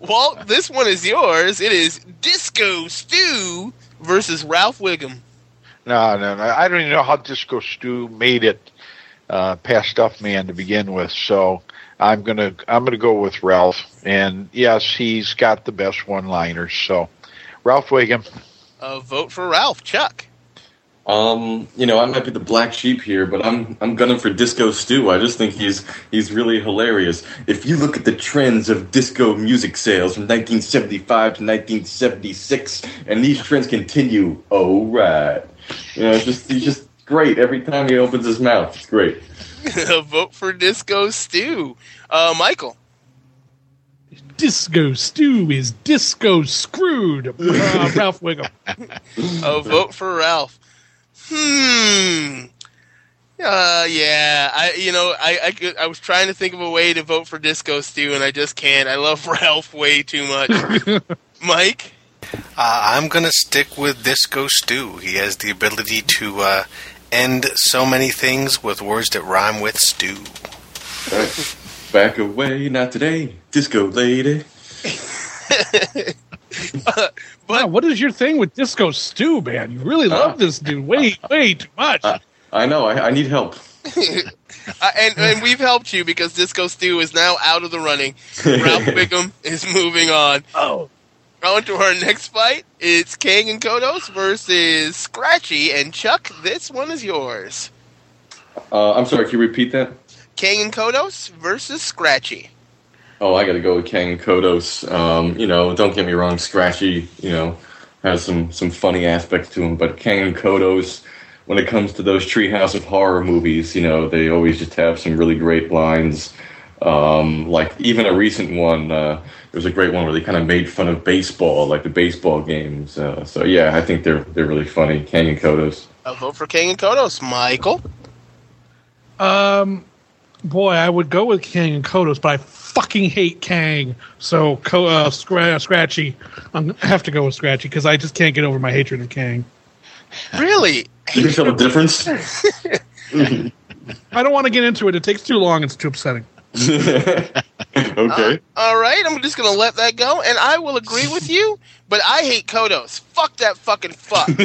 Walt, this one is yours. It is Disco Stew versus Ralph Wiggum. No, no, no. I don't even know how Disco Stew made it uh, past Stuff Man to begin with. So I'm gonna I'm gonna go with Ralph. And yes, he's got the best one-liners. So Ralph Wiggum. Uh, vote for Ralph. Chuck. Um, you know, I might be the black sheep here, but I'm I'm gunning for Disco Stew. I just think he's he's really hilarious. If you look at the trends of disco music sales from 1975 to 1976, and these trends continue, oh right, you know, it's just he's just great every time he opens his mouth. It's great. vote for Disco Stew. Uh, Michael. Disco Stew is disco screwed. Uh, Ralph Wiggum. Oh, vote for Ralph. Hmm. Uh, yeah. I, you know, I, I, could- I was trying to think of a way to vote for Disco Stew, and I just can't. I love Ralph way too much. Mike. Uh, I'm going to stick with Disco Stew. He has the ability to uh, end so many things with words that rhyme with stew. Right. Back away, not today, Disco Lady. Wow, what is your thing with Disco Stew, man? You really love this dude way, way too much. I know. I, I need help. Uh, and, and we've helped you because Disco Stew is now out of the running. Ralph Wiggum is moving on. Oh. On to our next fight. It's Kang and Kodos versus Scratchy. And Chuck, this one is yours. Uh, I'm sorry. Can you repeat that? Kang and Kodos versus Scratchy. Oh, I got to go with Ken Kodos. Um, you know, don't get me wrong, Scratchy, you know, has some some funny aspects to him, but Ken Kodos, when it comes to those Treehouse of Horror movies, you know, they always just have some really great lines. Um, like even a recent one, uh, there was a great one where they kind of made fun of baseball, like the baseball games. Uh, so yeah, I think they're they're really funny. Kang and Kodos. A vote for Kang and Kodos. Michael. Um, boy, I would go with Kang and Kodos, but I fucking hate Kang. So, Co- uh, Scratchy, I'm, I have to go with Scratchy because I just can't get over my hatred of Kang. Really? You can tell the difference. I don't want to get into it. It takes too long. It's too upsetting. okay. All right, I'm just gonna let that go, and I will agree with you. But I hate Kodos. Fuck that fucking fuck. and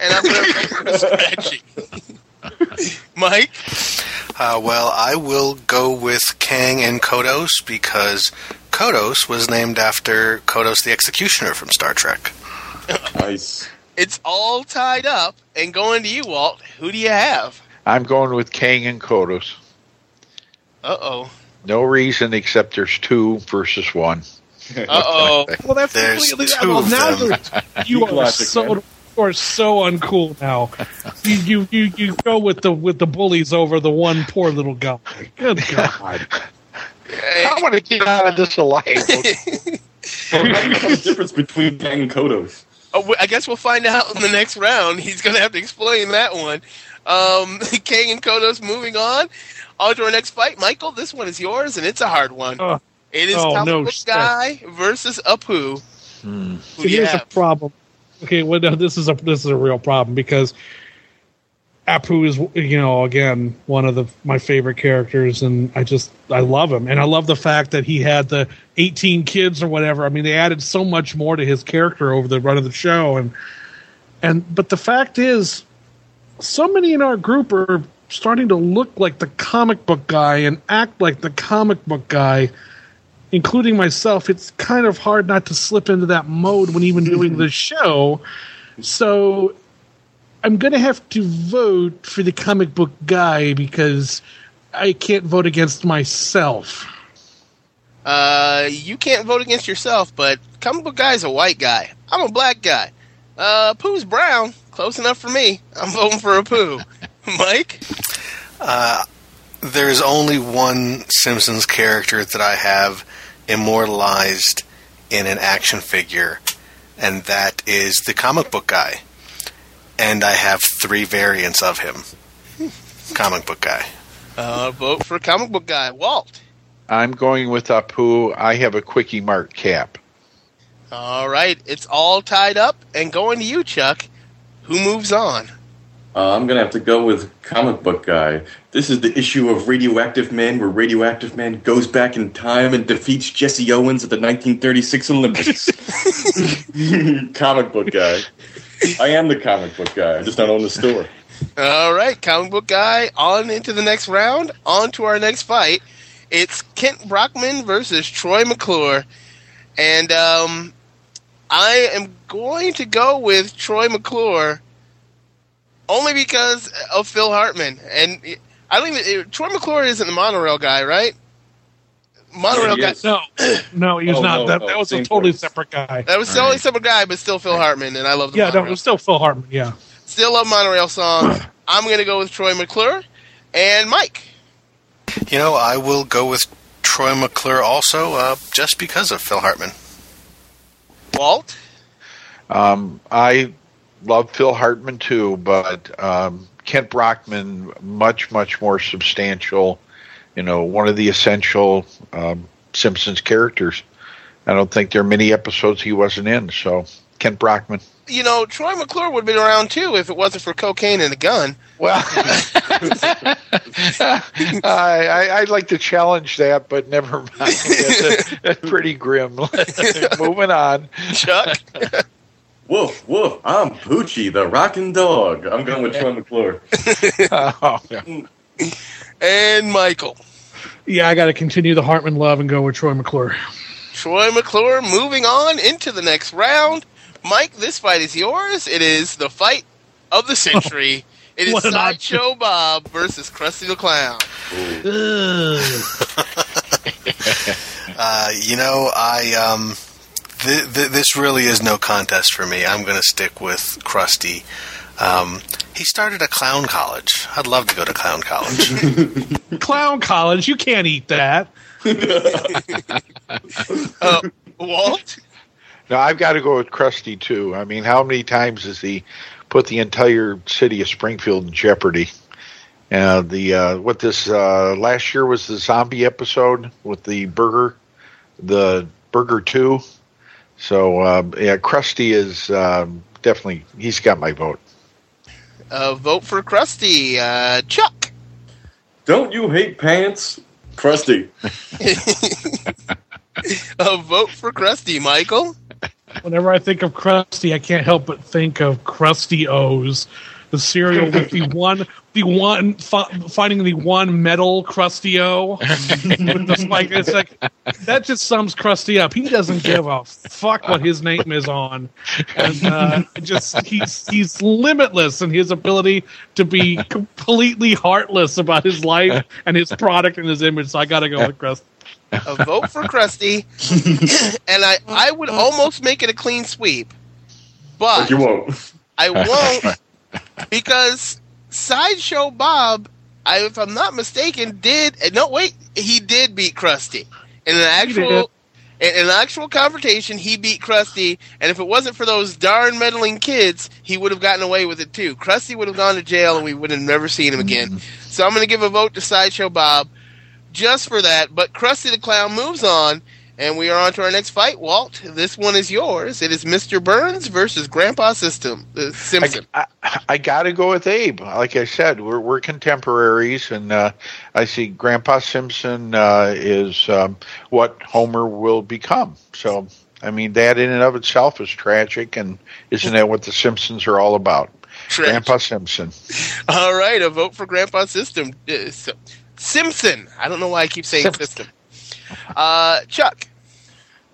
I'm gonna vote for Scratchy. Mike. Uh, well, I will go with Kang and Kodos because Kodos was named after Kodos the Executioner from Star Trek. Nice. It's all tied up, and going to you, Walt. Who do you have? I'm going with Kang and Kodos. Uh oh. No reason except there's two versus one. Uh oh. Well, that's There's completely. two well, of now them. you're, you are Classic, so man. you are so uncool now. You, you you you go with the with the bullies over the one poor little guy. Good God. I want to get out of this alive. What's the difference between Kang and Kodos? Oh, w- I guess we'll find out in the next round. He's going to have to explain that one. Um, Kang and Kodos moving on. On to our next fight. Michael, this one is yours, and it's a hard one. Oh. it is Oh, Comic no Book. Guy versus Apu. Who So do here's have? a problem. Okay, well, no, this is a this is a real problem because Apu is you know again one of the my favorite characters, and I just I love him, and I love the fact that he had the 18 kids or whatever. I mean, they added so much more to his character over the run of the show, and and but the fact is, so many in our group are starting to look like the comic book guy and act like the comic book guy including myself, it's kind of hard not to slip into that mode when even doing the show. So I'm going to have to vote for the comic book guy because I can't vote against myself. Uh, you can't vote against yourself, but Comic Book Guy's a white guy. I'm a black guy. Uh, Pooh's brown. Close enough for me. I'm voting for Apu. Mike? Uh, there's only one Simpsons character that I have immortalized in an action figure, and that is the comic book guy. And I have three variants of him. Comic book guy. Uh, vote for comic book guy. Walt. I'm going with Apu. I have a Kwik-E-Mart cap. All right, it's all tied up, and going to you, Chuck. Who moves on? Uh, I'm gonna have to go with comic book guy. This is the issue of Radioactive Man, where Radioactive Man goes back in time and defeats Jesse Owens at the 1936 Olympics. comic book guy. I am the comic book guy. I just don't own the store. All right, comic book guy. On into the next round. On to our next fight. It's Kent Brockman versus Troy McClure, and um, I am going to go with Troy McClure only because of Phil Hartman. And I don't even. Troy McClure isn't the monorail guy, right? Monorail guy. No, no, he's Oh, not. no, that, no, that was a totally place. separate guy. That was the only separate guy, but still Phil Hartman, and I love the Yeah, no, monorail. it was still Phil Hartman. Yeah. Still love monorail songs. I'm going to go with Troy McClure and Mike. You know, I will go with Troy McClure also, uh, just because of Phil Hartman. Walt. Um, I love Phil Hartman too, but um, Kent Brockman much much more substantial. You know, one of the essential um, Simpsons characters. I don't think there are many episodes he wasn't in. So Kent Brockman. You know, Troy McClure would have been around too if it wasn't for cocaine and a gun. Well, I, I, I'd like to challenge that, but never mind. That's, that's pretty grim. Moving on. Chuck. Woof, woof. I'm Poochie, the rocking dog. I'm going with Troy McClure. Oh, yeah. and Michael. Yeah, I got to continue the Hartman love and go with Troy McClure. Troy McClure moving on into the next round. Mike, this fight is yours. It is the fight of the century. It is What an odd Sideshow Bob versus Krusty the Clown. Uh, you know, I um, th- th- this really is no contest for me. I'm going to stick with Krusty. Um, he started a clown college. I'd love to go to clown college. Clown college, you can't eat that. Uh, Walt? No, I've got to go with Krusty too. I mean, how many times has he put the entire city of Springfield in jeopardy? Uh, the uh, what this uh, last year was the zombie episode with the burger, the burger two. So uh, yeah, Krusty is um, definitely he's got my vote. Uh, vote for Krusty. Uh, Chuck? Don't you hate pants? Krusty. Uh, vote for Krusty. Michael? Whenever I think of Krusty, I can't help but think of Krusty O's, the cereal with the one, the one fi- finding the one metal Krusty O. With the spike. It's like that just sums Krusty up. He doesn't give a fuck what his name is on, and uh, just he's he's limitless in his ability to be completely heartless about his life and his product and his image. So I got to go with Krusty. A vote for Krusty. and I, I would almost make it a clean sweep. But But you won't. I won't because Sideshow Bob, I, if I'm not mistaken, did no wait, he did beat Krusty in an actual in an actual confrontation. He beat Krusty, and if it wasn't for those darn meddling kids, he would have gotten away with it too. Krusty would have gone to jail, and we would have never seen him again. Mm-hmm. So I'm going to give a vote to Sideshow Bob just for that. But Krusty the Clown moves on, and we are on to our next fight. Walt, this one is yours. It is Mr. Burns versus Grandpa System uh, Simpson. I, I, I got to go with Abe. Like I said, we're we're contemporaries, and uh, I see Grandpa Simpson uh, is um, what Homer will become. So, I mean, that in and of itself is tragic, and isn't that what the Simpsons are all about? Tragic. Grandpa Simpson. All right, a vote for Grandpa System. Uh, so- Simpson. I don't know why I keep saying System. Uh, Chuck.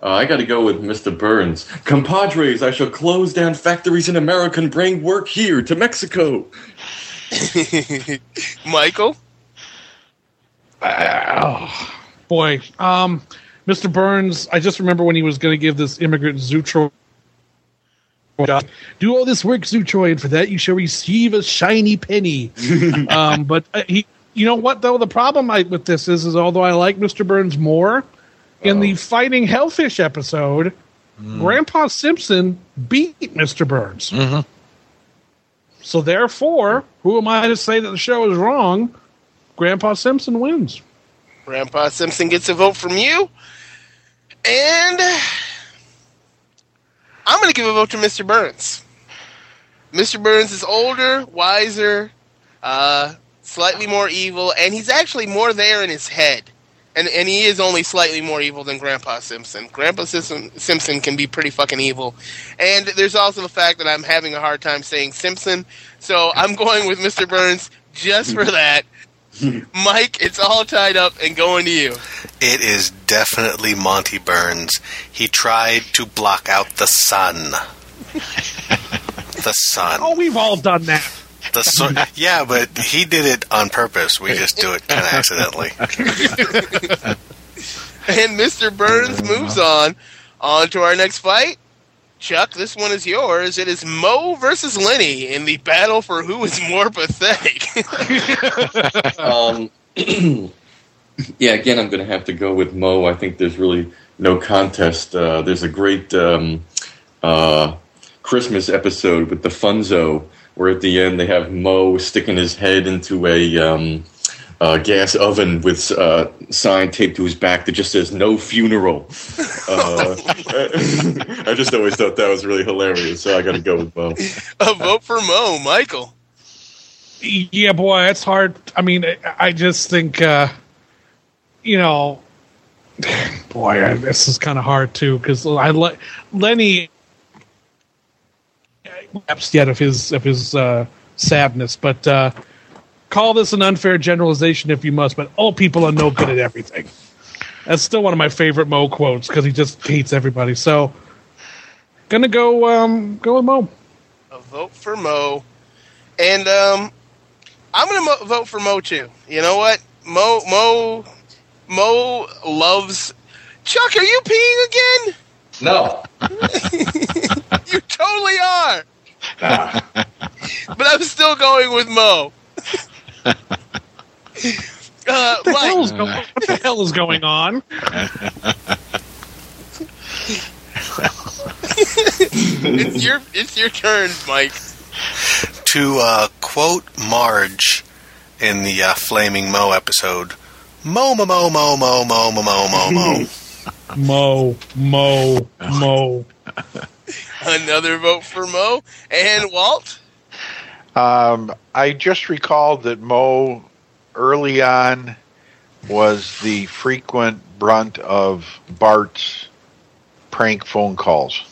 Uh, I got to go with Mr. Burns. Compadres, I shall close down factories in America and bring work here to Mexico. Michael. Oh, boy. Um, Mr. Burns, I just remember when he was going to give this immigrant Zutro. Do all this work, Zutroy, and for that you shall receive a shiny penny. um, but uh, he, you know what though? The problem I, with this is, is although I like Mr. Burns more, in the fighting hellfish episode, Grandpa Simpson beat Mr. Burns. Mhm. So therefore, who am I to say that the show is wrong? Grandpa Simpson wins. Grandpa Simpson gets a vote from you. And I'm going to give a vote to Mr. Burns. Mr. Burns is older, wiser, uh, slightly more evil, and he's actually more there in his head. And, and he is only slightly more evil than Grandpa Simpson. Grandpa Simpson, Simpson can be pretty fucking evil. And there's also the fact that I'm having a hard time saying Simpson, so I'm going with Mr. Burns just for that. Mike, it's all tied up and going to you. It is definitely Monty Burns. He tried to block out the sun. the sun. Oh, we've all done that. The sun. Yeah, but he did it on purpose. We just do it kind of accidentally. And Mr. Burns moves on. On to our next fight. Chuck, this one is yours. It is Moe versus Lenny in the battle for who is more pathetic. um, yeah, again, I'm going to have to go with Moe. I think there's really no contest. Uh, there's a great um, uh, Christmas episode with the Funzo, where at the end they have Moe sticking his head into a um, uh, gas oven with uh, sign taped to his back that just says "No funeral." Uh, I just always thought that was really hilarious, so I got to go with Moe. a vote for Moe, Michael. Yeah, boy, it's hard. I mean, I- I just think, uh, you know, boy, I- this is kind of hard too because I le- Lenny perhaps yet of his of his uh, sadness, but uh, call this an unfair generalization if you must. But all people are no good at everything. That's still one of my favorite Moe quotes because he just hates everybody. So, gonna go um, go with Moe. A vote for Moe. And um, I'm going to mo- vote for Moe too. You know what? Mo Mo Mo loves Chuck, are you peeing again? No. you totally are. but I'm still going with Moe. uh, What the, Mike, hell is go- what the hell is going on? it's your it's your turn, Mike. to uh, quote Marge in the uh, Flaming Moe episode, Mo mo mo mo mo mo mo mo mo mo. Mo, Mo, Mo. Another vote for Moe and Walt. Um, I just recalled that Moe early on was the frequent brunt of Bart's prank phone calls.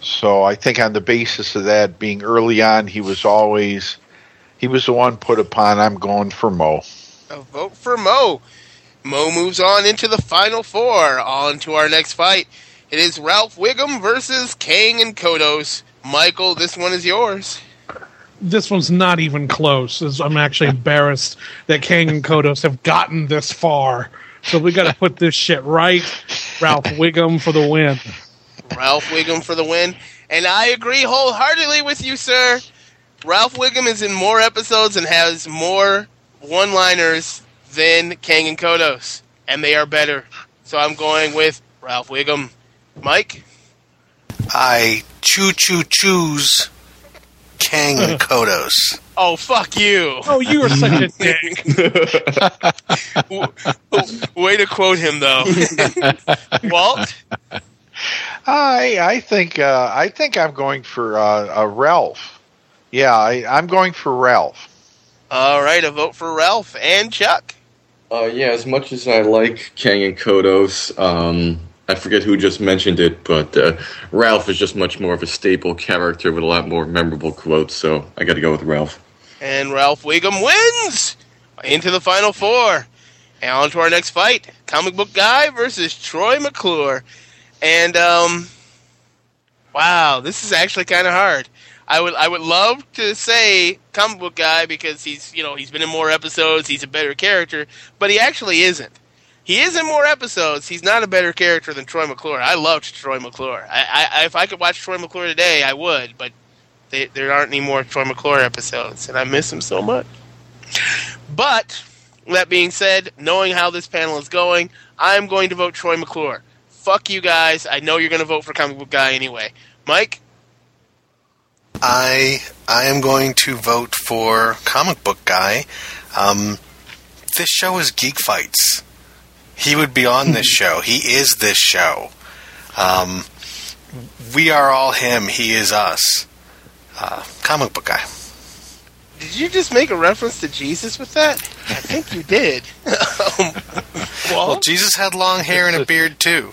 So I think on the basis of that being early on, he was always he was the one put upon. I'm going for Moe. A vote for Moe. Mo moves on into the final four. On to our next fight. It is Ralph Wiggum versus Kang and Kodos. Michael, this one is yours. This one's not even close. I'm actually embarrassed that Kang and Kodos have gotten this far. So we got to put this shit right. Ralph Wiggum for the win. Ralph Wiggum for the win. And I agree wholeheartedly with you, sir. Ralph Wiggum is in more episodes and has more one liners than Kang and Kodos. And they are better. So I'm going with Ralph Wiggum. Mike? I choo choo choose Kang and Kodos. Oh, fuck you. Oh, you are such a dick. Way to quote him, though. Walt? I I think uh, I think I'm going for uh, uh, Ralph. Yeah, I, I'm going for Ralph. All right, a vote for Ralph and Chuck. Uh, yeah, as much as I like Kang and Kodos, um, I forget who just mentioned it, but uh, Ralph is just much more of a staple character with a lot more memorable quotes, so I got to go with Ralph. And Ralph Wiggum wins into the final four. And on to our next fight Comic Book Guy versus Troy McClure. And, um, wow, this is actually kind of hard. I would I would love to say comic book guy because he's you know he's been in more episodes he's a better character but he actually isn't he is in more episodes he's not a better character than Troy McClure I loved Troy McClure I, I if I could watch Troy McClure today I would but they, there aren't any more Troy McClure episodes and I miss him so much but that being said knowing how this panel is going I'm going to vote Troy McClure fuck you guys. I know you're going to vote for comic book guy anyway. Mike, I I am going to vote for comic book guy. Um, this show is Geek Fights. He would be on this show. He is this show. Um, we are all him. He is us. Uh, comic book guy. did you just make a reference to Jesus with that? I think you did. um, Well, Jesus had long hair and a beard too.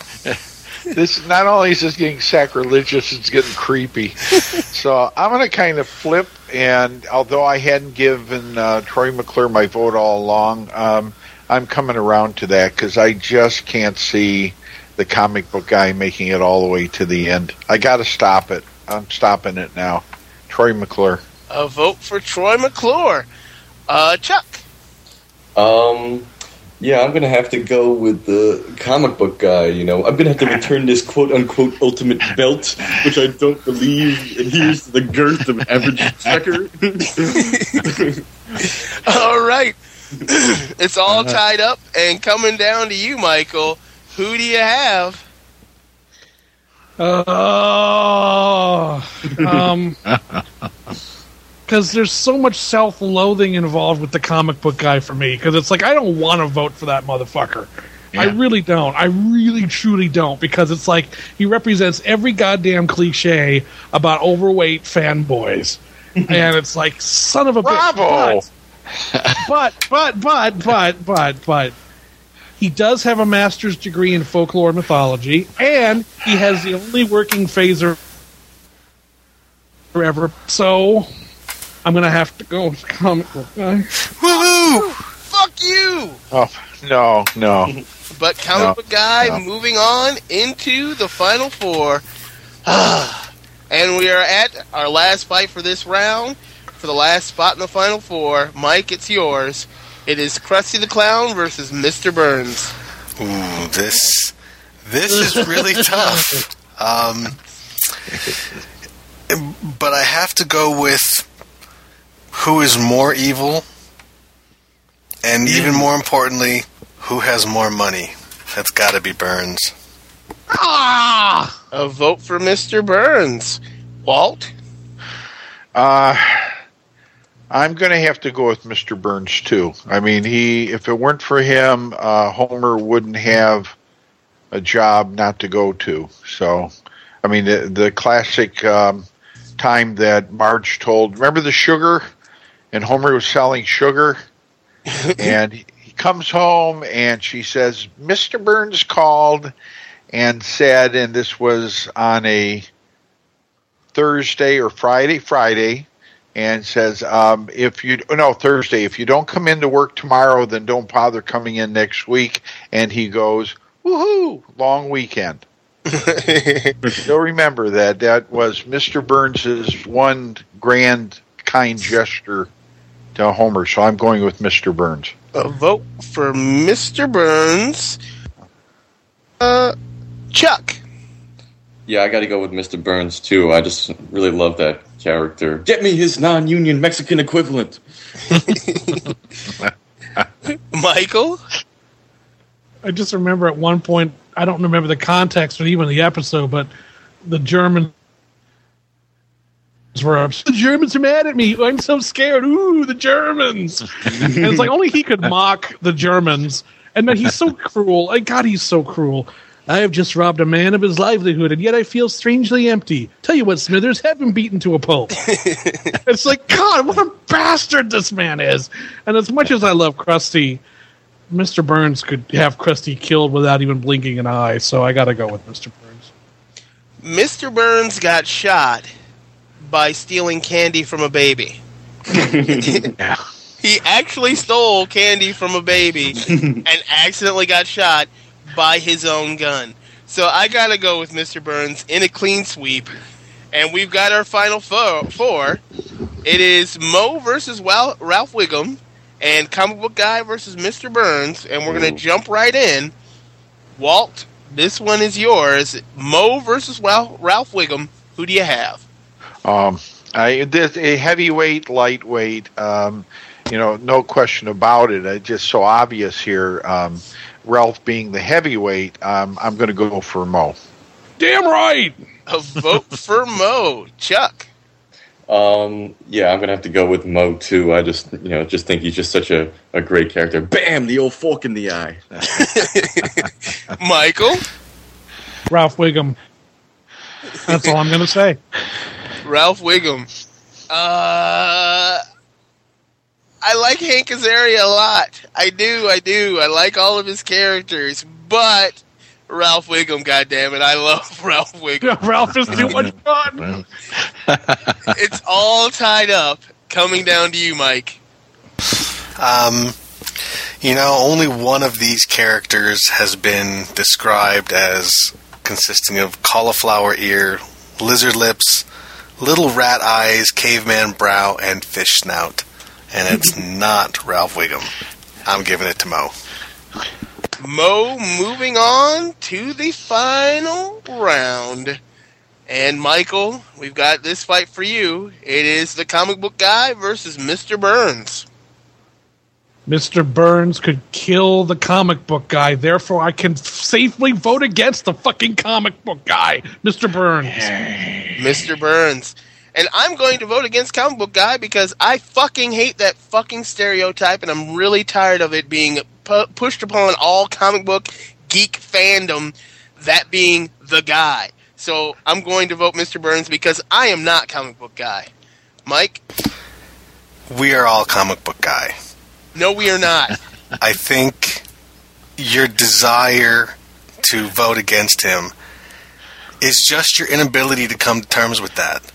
this not only is this getting sacrilegious, it's getting creepy. so I'm going to kind of flip, and although I hadn't given uh, Troy McClure my vote all along, um, I'm coming around to that because I just can't see the comic book guy making it all the way to the end. I got to stop it. I'm stopping it now. Troy McClure. a vote for Troy McClure. Uh, Chuck, Um, yeah, I'm gonna have to go with the comic book guy. You know, I'm gonna have to return this quote unquote ultimate belt, which I don't believe adheres to the girth of average trucker. all right. it's all tied up and coming down to you, Michael. Who do you have? Oh, um, because there's so much self-loathing involved with the comic book guy for me. Because it's like I don't want to vote for that motherfucker. I really don't. I really truly don't because it's like he represents every goddamn cliche about overweight fanboys, and it's like son of a Bravo! bitch. But but but but but but he does have a master's degree in folklore and mythology, and he has the only working phaser ever. So I'm gonna have to go with comic book guy. Woohoo! Fuck you! Oh no, no. But comic No, book guy no. moving on into the final four. and we are at our last fight for this round. For the last spot in the final four, Mike, it's yours. It is Krusty the Clown versus Mr. Burns. Ooh, this this is really tough. Um, but I have to go with who is more evil, and even more importantly, who has more money. That's got to be Burns. Ah! A vote for Mr. Burns. Walt? Uh, I'm going to have to go with Mr. Burns too. I mean, he if it weren't for him, uh, Homer wouldn't have a job not to go to. So, I mean, the the classic um, time that Marge told, remember the sugar, and Homer was selling sugar, and he he comes home and she says, Mr. Burns called and said, and this was on a Thursday or Friday, Friday, and says, um, if you no Thursday, if you don't come into work tomorrow, then don't bother coming in next week. And he goes, woohoo, long weekend. You'll remember that. That was Mr. Burns's one grand kind gesture to Homer. So I'm going with Mr. Burns. A vote for Mr. Burns. Uh, Chuck. Yeah, I got to go with Mr. Burns too. I just really love that character. Get me his non-union Mexican equivalent. Michael? I just remember at one point, I don't remember the context or even the episode, but the Germans were upset. The Germans are mad at me. I'm so scared. Ooh, the Germans. and it's like only he could mock the Germans. And then he's so cruel. Like, God, he's so cruel. I have just robbed a man of his livelihood, and yet I feel strangely empty. Tell you what, Smithers, have him beaten to a pulp. it's like, God, what a bastard this man is. And as much as I love Krusty, Mr. Burns could have Krusty killed without even blinking an eye, so I got to go with Mr. Burns. Mr. Burns got shot by stealing candy from a baby. he actually stole candy from a baby and accidentally got shot by his own gun. So I gotta go with Mr. Burns in a clean sweep. And we've got our final four. four. It is Moe versus Ralph Wiggum and Comic Book Guy versus Mr. Burns. And we're gonna jump right in. Walt, this one is yours. Moe versus Ralph Wiggum. Who do you have? Um, I this a heavyweight, lightweight. Um, you know, no question about it. It's just so obvious here. Um, Ralph being the heavyweight, um, I'm going to go for Moe. Damn right. A vote for Moe. Chuck. Um, yeah, I'm gonna have to go with Moe too. I just, you know, just think he's just such a, a great character. Bam, the old fork in the eye. Michael. Ralph Wiggum. That's all I'm going to say. Ralph Wiggum. Uh, I like Hank Azaria a lot. I do, I do. I like all of his characters, but Ralph Wiggum, goddammit, I love Ralph Wiggum. Ralph is too much fun. it's all tied up. Coming down to you, Mike. Um, you know, only one of these characters has been described as consisting of cauliflower ear, lizard lips, little rat eyes, caveman brow, and fish snout. And it's not Ralph Wiggum. I'm giving it to Moe. Moe moving on to the final round. And Michael, we've got this fight for you. It is the comic book guy versus Mr. Burns. Mr. Burns could kill the comic book guy. Therefore, I can safely vote against the fucking comic book guy, Mr. Burns. Mr. Burns. And I'm going to vote against comic book guy because I fucking hate that fucking stereotype and I'm really tired of it being pu- pushed upon all comic book geek fandom, that being the guy. So I'm going to vote Mr. Burns because I am not comic book guy. Mike? We are all comic book guy. No, we are not. I think your desire to vote against him is just your inability to come to terms with that.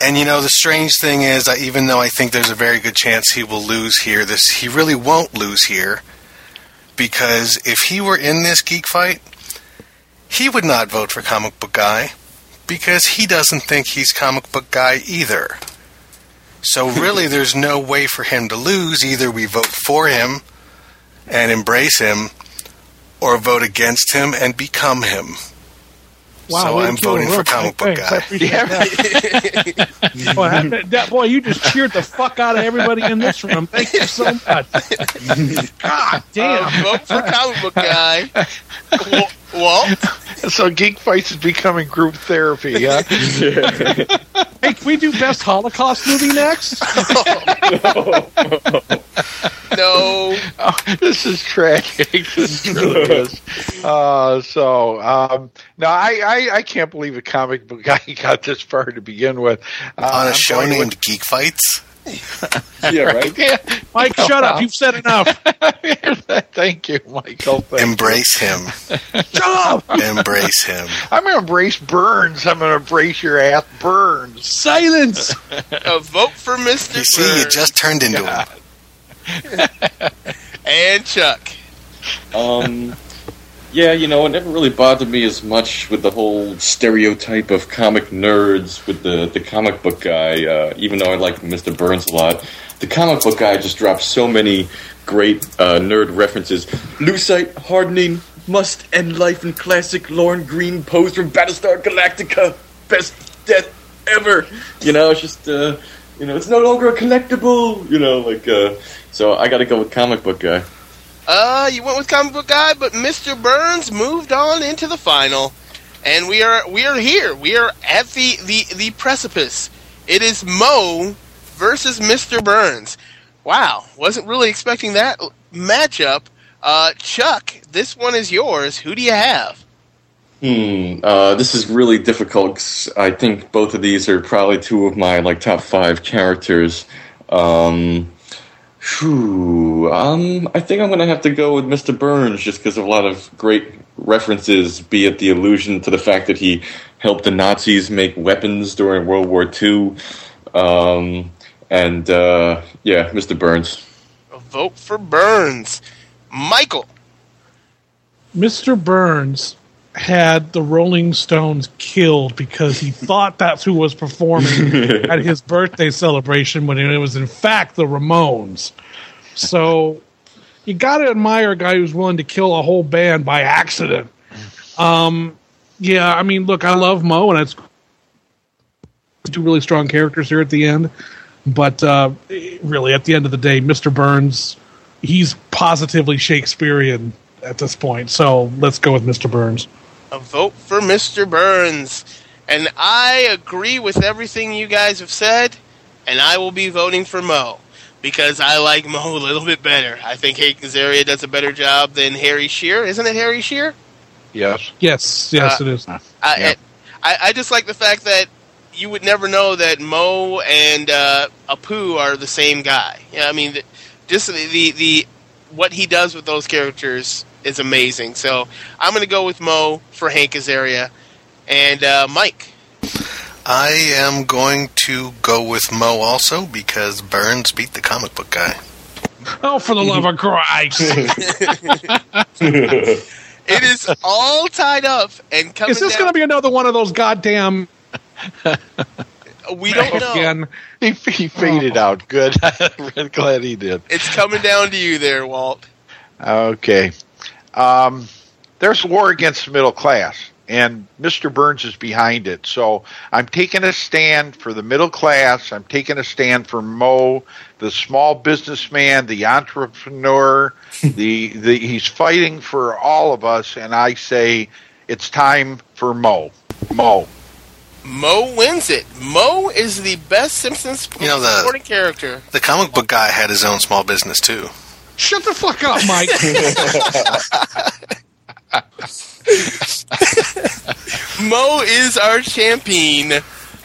And you know, the strange thing is, that even though I think there's a very good chance he will lose here, this he really won't lose here because if he were in this geek fight, he would not vote for comic book guy because he doesn't think he's comic book guy either. So really, there's no way for him to lose. Either we vote for him and embrace him, or vote against him and become him. Wow, so I'm voting for comic book Thanks, guy. appreciate that. boy, that, that- boy, you just cheered the fuck out of everybody in this room. Thank you so much. God damn. Uh, vote for comic book guy. Wa- Walt? So Geek Fights is becoming group therapy, huh? Hey, can we do best Holocaust movie next? No. Oh, this is tragic. This really is. Uh, so, um, no, I, I, I can't believe a comic book guy got this far to begin with. Uh, On a I'm show going with- named Geek Fights. Yeah, right. Yeah. Mike, shut up. You've said enough. Thank you, Michael. Thank you. Embrace him. Shut up. Embrace him. I'm going to embrace Burns. I'm going to embrace your ass, Burns. Silence. A vote for Mr. You see, you just turned into him. And Chuck. Um, yeah, you know, it never really bothered me as much with the whole stereotype of comic nerds with the, the comic book guy, uh, even though I like Mr. Burns a lot. The comic book guy just dropped so many great uh, nerd references. Lucite, hardening, must end life in classic Lorne Greene pose from Battlestar Galactica. Best death ever. You know, it's just, uh, you know, it's no longer a collectible. You know, like, uh, so I gotta go with comic book guy. Uh, you went with comic book guy, but Mr. Burns moved on into the final, and we are we are here. We are at the the the precipice. It is Moe versus Mr. Burns. Wow, wasn't really expecting that matchup. Uh, Chuck, this one is yours. Who do you have? Hmm. Uh, this is really difficult. 'cause I think both of these are probably two of my like top five characters. Um, whew, um, I think I'm gonna have to go with Mr. Burns just because of a lot of great references, be it the allusion to the fact that he helped the Nazis make weapons during World War II, um, and uh, yeah, Mr. Burns. A vote for Burns. Michael. Mr. Burns had the Rolling Stones killed because he thought that's who was performing at his birthday celebration when it was in fact the Ramones. So you got to admire a guy who's willing to kill a whole band by accident. Um, yeah, I mean, look, I love Moe, and it's two really strong characters here at the end. But uh, really, at the end of the day, Mr. Burns, he's positively Shakespearean at this point. So let's go with Mr. Burns. A vote for Mr. Burns. And I agree with everything you guys have said, and I will be voting for Moe because I like Moe a little bit better. I think Hank Azaria does a better job than Harry Shearer. Isn't it Harry Shearer? Yes. Yes, yes, Uh, it is. I, Yeah. I, I just like the fact that you would never know that Moe and uh, Apu are the same guy. Yeah, I mean, the, just the, the the what he does with those characters is amazing. So I'm going to go with Moe for Hank Azaria and uh, Mike. I am going to go with Moe also because Burns beat the comic book guy. Oh, for the love of Christ! It is all tied up and coming is this going to be another one of those goddamn? we don't know. Again. He, he faded out. Good. I'm glad he did. It's coming down to you there, Walt. Okay. Um, there's war against the middle class, and Mr. Burns is behind it. So I'm taking a stand for the middle class. I'm taking a stand for Moe, the small businessman, the entrepreneur. the, the he's fighting for all of us, and I say it's time for Moe. Moe. Moe wins it. Moe is the best Simpsons You know, the- supporting character. The comic book guy had his own small business too. Shut the fuck up, Mike. Moe is our champion.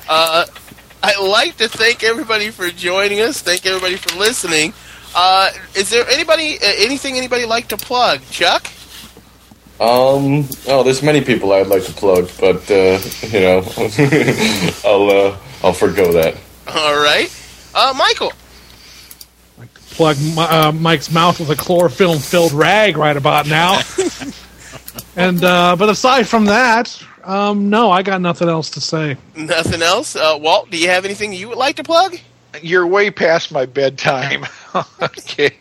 Uh, I'd like to thank everybody for joining us. Thank everybody for listening. Uh, is there anybody, uh, anything anybody like to plug? Chuck? Um. Oh, there's many people I'd like to plug, but uh, you know, I'll uh, I'll forgo that. All right. Uh, Michael? Plug Mi- uh, Mike's mouth with a chlorophyll-filled rag right about now. and uh, but aside from that, um, no, I got nothing else to say. Nothing else? Uh, Walt, do you have anything you would like to plug? You're way past my bedtime. okay.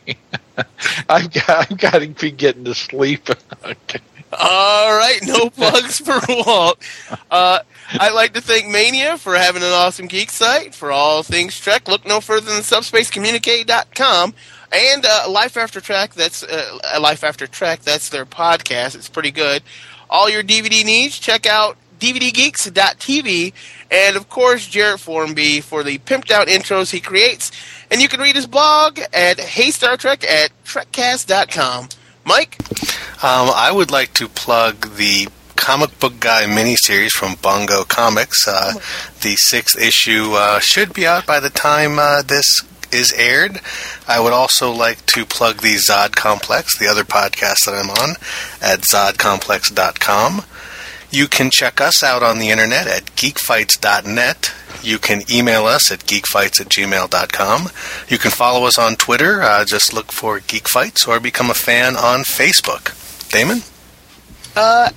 I've got, I've got to be getting to sleep. okay. All right, no plugs for Walt. Uh, I'd like to thank Mania for having an awesome geek site for all things Trek. Look no further than subspacecommunicate.com and uh, Life After Trek. That's uh, Life After Trek. That's their podcast. It's pretty good. All your DVD needs, check out DVDGeeks.tv, and of course Jarrett Formby for the pimped out intros he creates. And you can read his blog at Hey Star Trek at TrekCast.com. Mike. Um, I would like to plug the comic book guy miniseries from Bongo Comics. Uh, the sixth issue uh, should be out by the time uh, this is aired. I would also like to plug the Zod Complex, the other podcast that I'm on, at zodcomplex.com. You can check us out on the internet at geekfights.net. You can email us at geekfights at gmail.com. You can follow us on Twitter. Uh, just look for Geek Fights or become a fan on Facebook. Damon? Uh,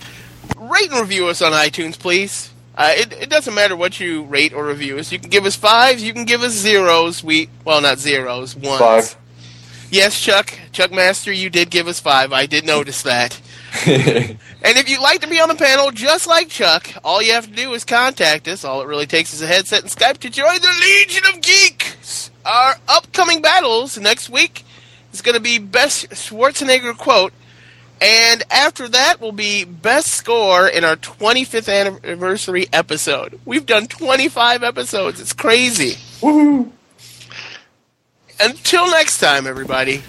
rate and review us on iTunes, please. Uh, it, it doesn't matter what you rate or review us. You can give us fives. You can give us zeros. We well, not zeros. Ones. Five. Yes, Chuck. Chuck Master, you did give us five. I did notice that. And if you'd like to be on the panel, just like Chuck, all you have to do is contact us. All it really takes is a headset and Skype to join the Legion of Geeks. Our upcoming battles next week is going to be best Schwarzenegger quote, and after that will be best score in our 25th anniversary episode. We've done 25 episodes. It's crazy. Until next time, everybody,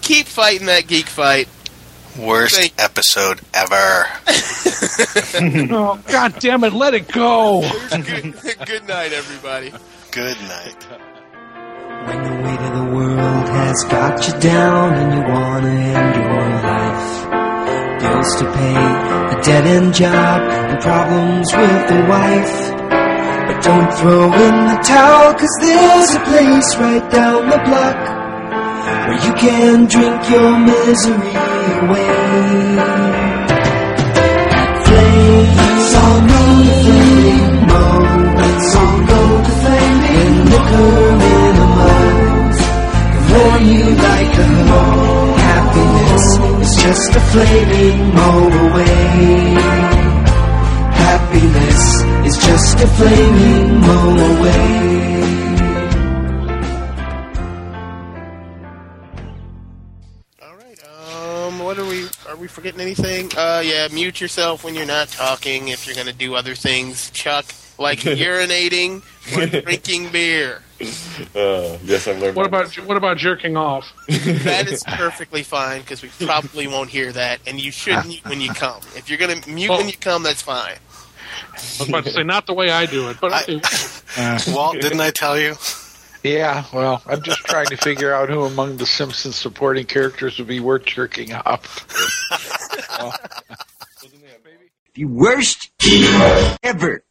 keep fighting that geek fight. Worst Thank- episode ever. oh, God damn it, let it go. good, good night, everybody. Good night. When the weight of the world has got you down and you wanna end your life. Bills to pay, a dead end job, and problems with the wife. But don't throw in the towel, cause there's a place right down the block where you can drink your misery just a flaming away. Happiness is just a flaming Moe away. Are we? Forgetting anything? Uh, yeah, mute yourself when you're not talking. If you're going to do other things, Chuck, like urinating or drinking beer. Uh, yes, I've learned. What my about what about jerking off? That is perfectly fine because we probably won't hear that, and you should mute when you come. If you're going to mute when you come, that's fine. I was about to say not the way I do it, but okay. Walt, didn't I tell you? Yeah, well, I'm just trying to figure out who among the Simpsons supporting characters would be worth jerking off. The worst ever.